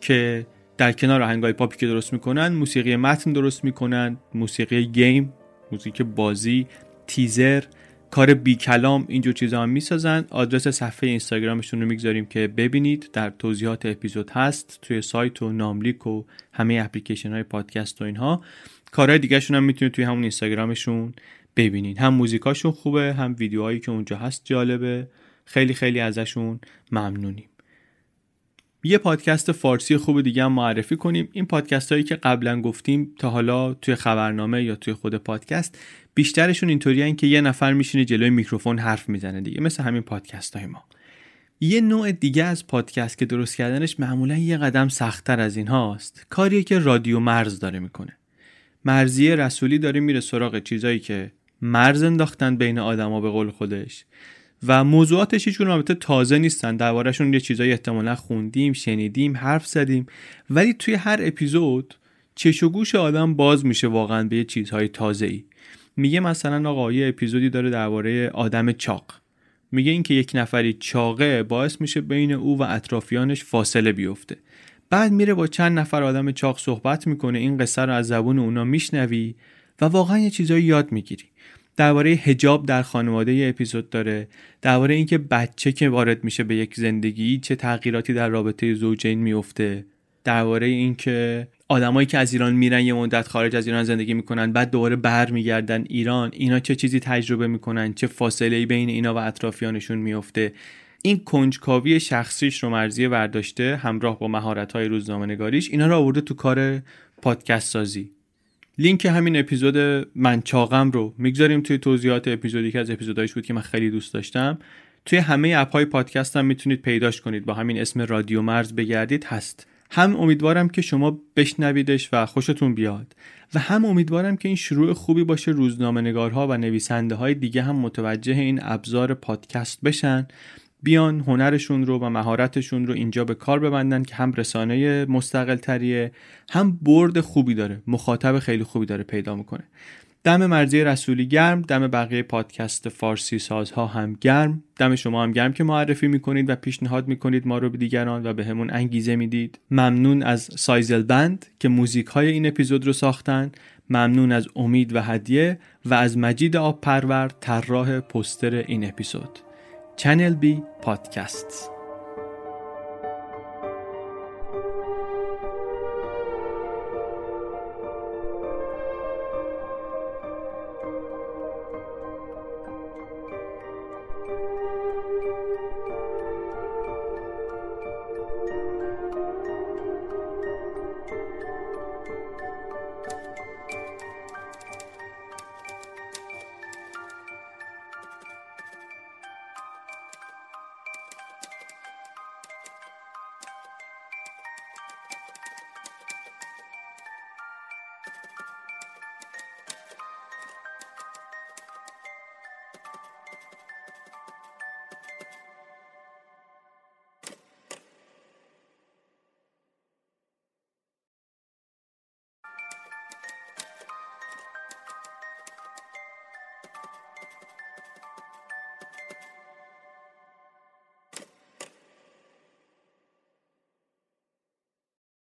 که در کنار آهنگای پاپی که درست می‌کنن موسیقی متن درست می‌کنن موسیقی game music بازی تیزر کار بی کلام اینجور چیزا هم می‌سازن. آدرس صفحه اینستاگرامشون رو می‌گذاریم که ببینید. در توضیحات اپیزود هست. توی سایت و ناملیک و همه اپلیکیشن های پادکست و اینها. کارهای دیگه هم می‌تونید توی همون اینستاگرامشون ببینید. هم موزیکاشون خوبه هم ویدیوهایی که اونجا هست جالبه. خیلی خیلی ازشون ممنونیم. یه پادکست فارسی خوب دیگه هم معرفی کنیم. این پادکست هایی که قبلا گفتیم تا حالا توی خبرنامه یا توی خود پادکست بیشترشون اینطوری که یه نفر میشینه جلوی میکروفون حرف می‌زنه دیگه مثل همین پادکست های ما. یه نوع دیگه از پادکست که درست کردنش معمولا یه قدم سختتر از این هاست. کاریه که رادیو مرز داره می‌کنه. مرزی رسولی داره میره سراغ چیزایی که مرز انداختن بین آدما به قول خودش و موضوعاتش هیچ البته تازه نیستن. دربارهشون یه چیزایی احتمالا خوندیم شنیدیم حرف زدیم. ولی توی هر اپیزود چش و گوش آدم باز میشه واقعا به یه چیزهای تازه ای میگه مثلا آقا یه اپیزودی داره درباره آدم چاق. میگه اینکه یک نفری چاقه باعث میشه بین او و اطرافیانش فاصله بیفته. بعد میره با چند نفر آدم چاق صحبت می‌کنه این قصه رو از زبون اونا میشنوی و واقعا یه چیزایی یاد می‌گیری. درباره هجاب در خانواده یه اپیزود داره درباره اینکه بچه که وارد میشه به یک زندگی چه تغییراتی در رابطه زوجین میفته درباره اینکه آدمایی که از ایران میرن یه مدت خارج از ایران زندگی می‌کنن بعد دوباره برمیگردن ایران اینا چه چیزی تجربه می‌کنن چه فاصله بین اینا و اطرافیانشون میفته این کنجکاوی شخصیش رو مرزی برداشته همراه با مهارت های روزنامه نگاریش اینا رو آورده تو کار پادکست سازی. لینک همین اپیزود من چاقم رو می‌گذاریم توی توضیحات اپیزودی که از اپیزودهایش بود که من خیلی دوست داشتم. توی همه اپ های پادکست هم می‌تونید پیداش کنید. با همین اسم رادیو مرز بگردید هست. هم امیدوارم که شما بشنویدش و خوشتون بیاد و هم امیدوارم که این شروع خوبی باشه روزنامه نگارها و نویسنده های دیگه هم متوجه این ابزار پادکست بشن. بیان هنرشون رو و مهارتشون رو اینجا به کار ببندن که هم رسانه مستقل تریه هم برد خوبی داره مخاطب خیلی خوبی داره پیدا می‌کنه. دم مرزی رسولی گرم دم بقیه پادکست فارسی سازها هم گرم. دم شما هم گرم که معرفی می‌کنید و پیشنهاد می‌کنید ما رو به دیگران و به همون انگیزه می‌دید. ممنون از سایزل بند که موزیک های این اپیزود رو ساختن. ممنون از امید و هدیه و از مجید آب پرور طراح پستر این اپیزود. چنل بی پادکست.